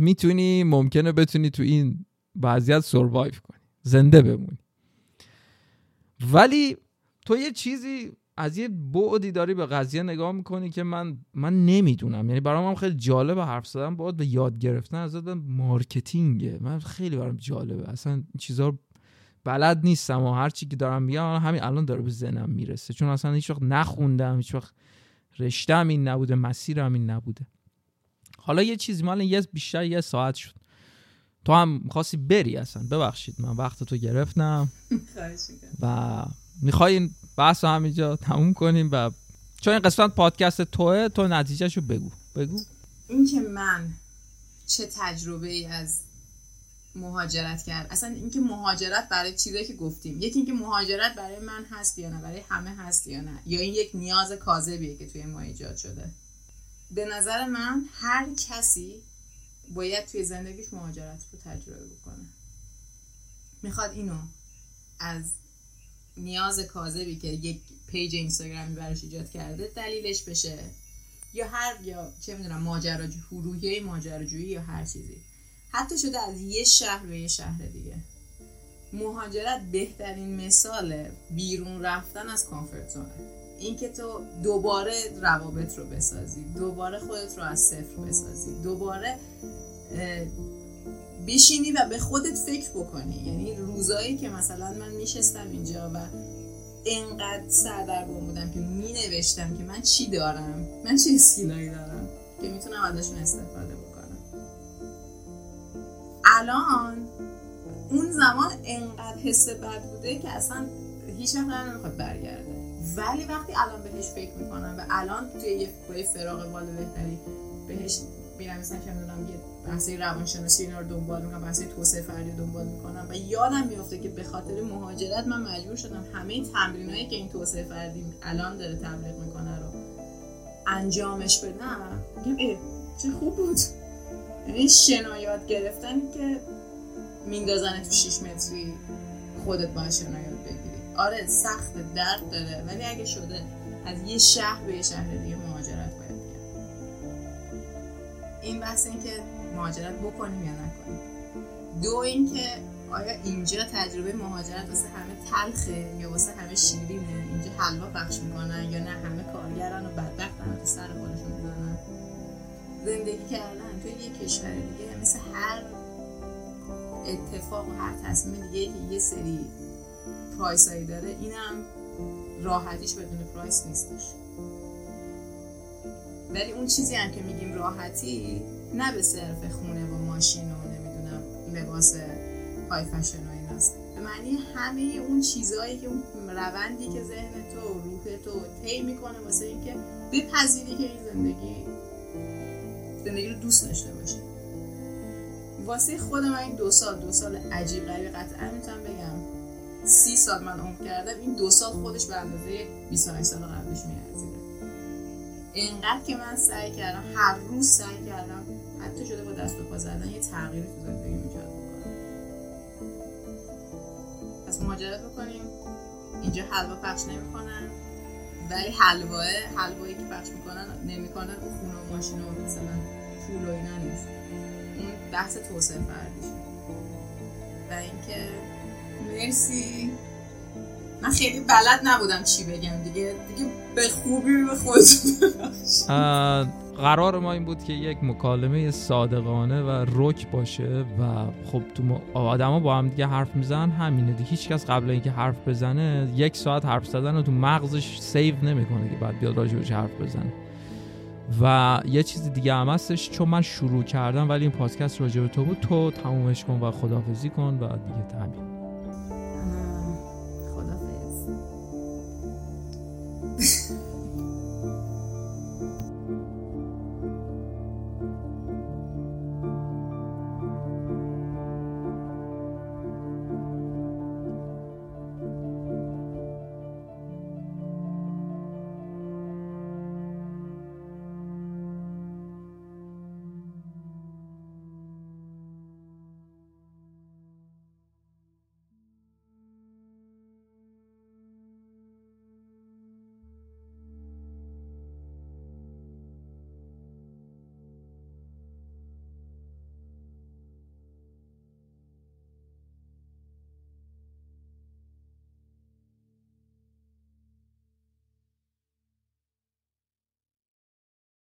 Speaker 1: می‌تونی ممکنه بتونی تو این وضعیت سروایو کنی. زنده بمونی. ولی تو یه چیزی از یه بعدی داری به قضیه نگاه می‌کنی که من من نمی‌دونم. یعنی برام هم خیلی جالبه حرف زدن. باید به یاد گرفتن از مارکتینگه من خیلی برام جالبه. اصلا چیزا بلد نیستم و هر چی که دارم میگم همین الان داره به ذهنم می‌رسه. چون اصلا هیچ وقت نخوندم هیچ وقت رشته این نبوده مسیر این نبوده. حالا یه چیزی مال یه بیشتر یه ساعت شد. تو هم خواستی بری اصلا. ببخشید من وقت تو گرفتم. و می‌خوای بحث رو همینجا تموم کنیم و چون این قسمت پادکست توه تو نتیجهش رو بگو. بگو.
Speaker 2: اینکه من چه تجربه ای از مهاجرت کرد. اصلا اینکه مهاجرت برای چیزایی که گفتیم. یکی اینکه مهاجرت برای من هست یا نه برای همه هست یا نه. یا این یک نیاز کاذبیه که توی ما ایجاد شده. به نظر من هر کسی باید توی زندگیش مهاجرت رو تجربه بکنه. می‌خواد اینو از نیاز کاذبی که یک پیج اینستاگرامی براش ایجاد کرده دلیلش بشه. یا هر یا چه می‌دونم ماجراجو روحیه ماجراجویی یا هر چیزی. حتی شده از یه شهر به یه شهر دیگه. مهاجرت بهترین مثال بیرون رفتن از کامفورت زونه اینکه تو دوباره روابط رو بسازی دوباره خودت رو از صفر بسازی دوباره بشینی و به خودت فکر بکنی. یعنی روزایی که مثلا من میشستم اینجا و انقدر سردرگم بودم که می نوشتم که من چی دارم؟ من چه اسکیلایی دارم که می‌تونم ازشون استفاده بکنم. الان اون زمان انقدر حس بد بوده که اصلا هیچ وقت نمی‌خواد برگرده. ولی وقتی الان بهش فکر می‌کنم و الان توی یه پای فراغ بالا بهتری بهش میرم مثلا که می‌دونم یه بحثی روانشناسی اینا رو دنبال می‌کنم بحثی توسعه فردی دنبال می‌کنم و یادم میفته که به خاطر مهاجرت من مجبور شدم همه تمرینایی که این توسعه فردی الان داره تبلیغ می‌کنه رو انجامش بدم. میگم چه خوب بود. یعنی شنایات گرفتن که میندازن تو 6 متری خودت باید بگیری آره سخت درد داره. ولی اگه شده از یه شهر به یه شهر دیگه مهاجرت باید کرد این بحث این که مهاجرت بکنیم یا نکنیم. دو اینکه آیا اینجا تجربه مهاجرت واسه همه تلخه یا واسه همه شیرینه؟ اینجا حلوا بخش می‌کنن یا نه؟ همه کارگران و بدبختن تو سر خودشون می‌زنن. زندگی کردن توی یه کشور دیگه مثل هر اتفاق و هر تصمیم دیگه که یه سری پرایس هایی داره اینم راحتیش بدون پرایس نیستش. ولی اون چیزی هم که میگیم راحتی نه به صرف خونه و ماشین و نمی‌دونم لباس های فشن و ایناست. به معنی همه اون چیزهایی که اون روندی که ذهن تو روح تو طی می‌کنه واسه اینکه بپذیری که این زندگی زندگی رو دوست داشته باشی واسه خود من این دو سال دو سال عجیب غریب قطعا می‌تونم بگم. سی سال من عمر کردم این دو سال خودش به اندازه 28 سال قبلش میارزیده اینقدر که من سعی کردم هر روز سعی کردم حتی شده با دست و پا زدن یه تغییری تو زندگی ایجاد بکنم. پس مهاجرت بکنیم. اینجا حلوا پخش نمی‌کنن ولی حلواه حلوایی که پخش می‌کنن نمی‌کنن اون خونه و ماشین و مثلا پول و اینا نیست. اون بحث توسعه فردیشه. و اینکه مرسی. من خیلی بلد نبودم چی بگم دیگه. دیگه به خوبی به خودتون
Speaker 1: قرار ما این بود که یک مکالمه صادقانه و رک باشه و خب تو آدما با هم دیگه حرف می‌زنن همینه دیگه. هیچکس قبل اینکه حرف بزنه یک ساعت حرف زدن رو تو مغزش سیو نمی‌کنه که بعد بیاد راجبش حرف بزنه. و یه چیز دیگه هم هستش چون من شروع کردم ولی این پادکست راجع به تو بود تو تمومش کن و خدافزی کن و دیگه همین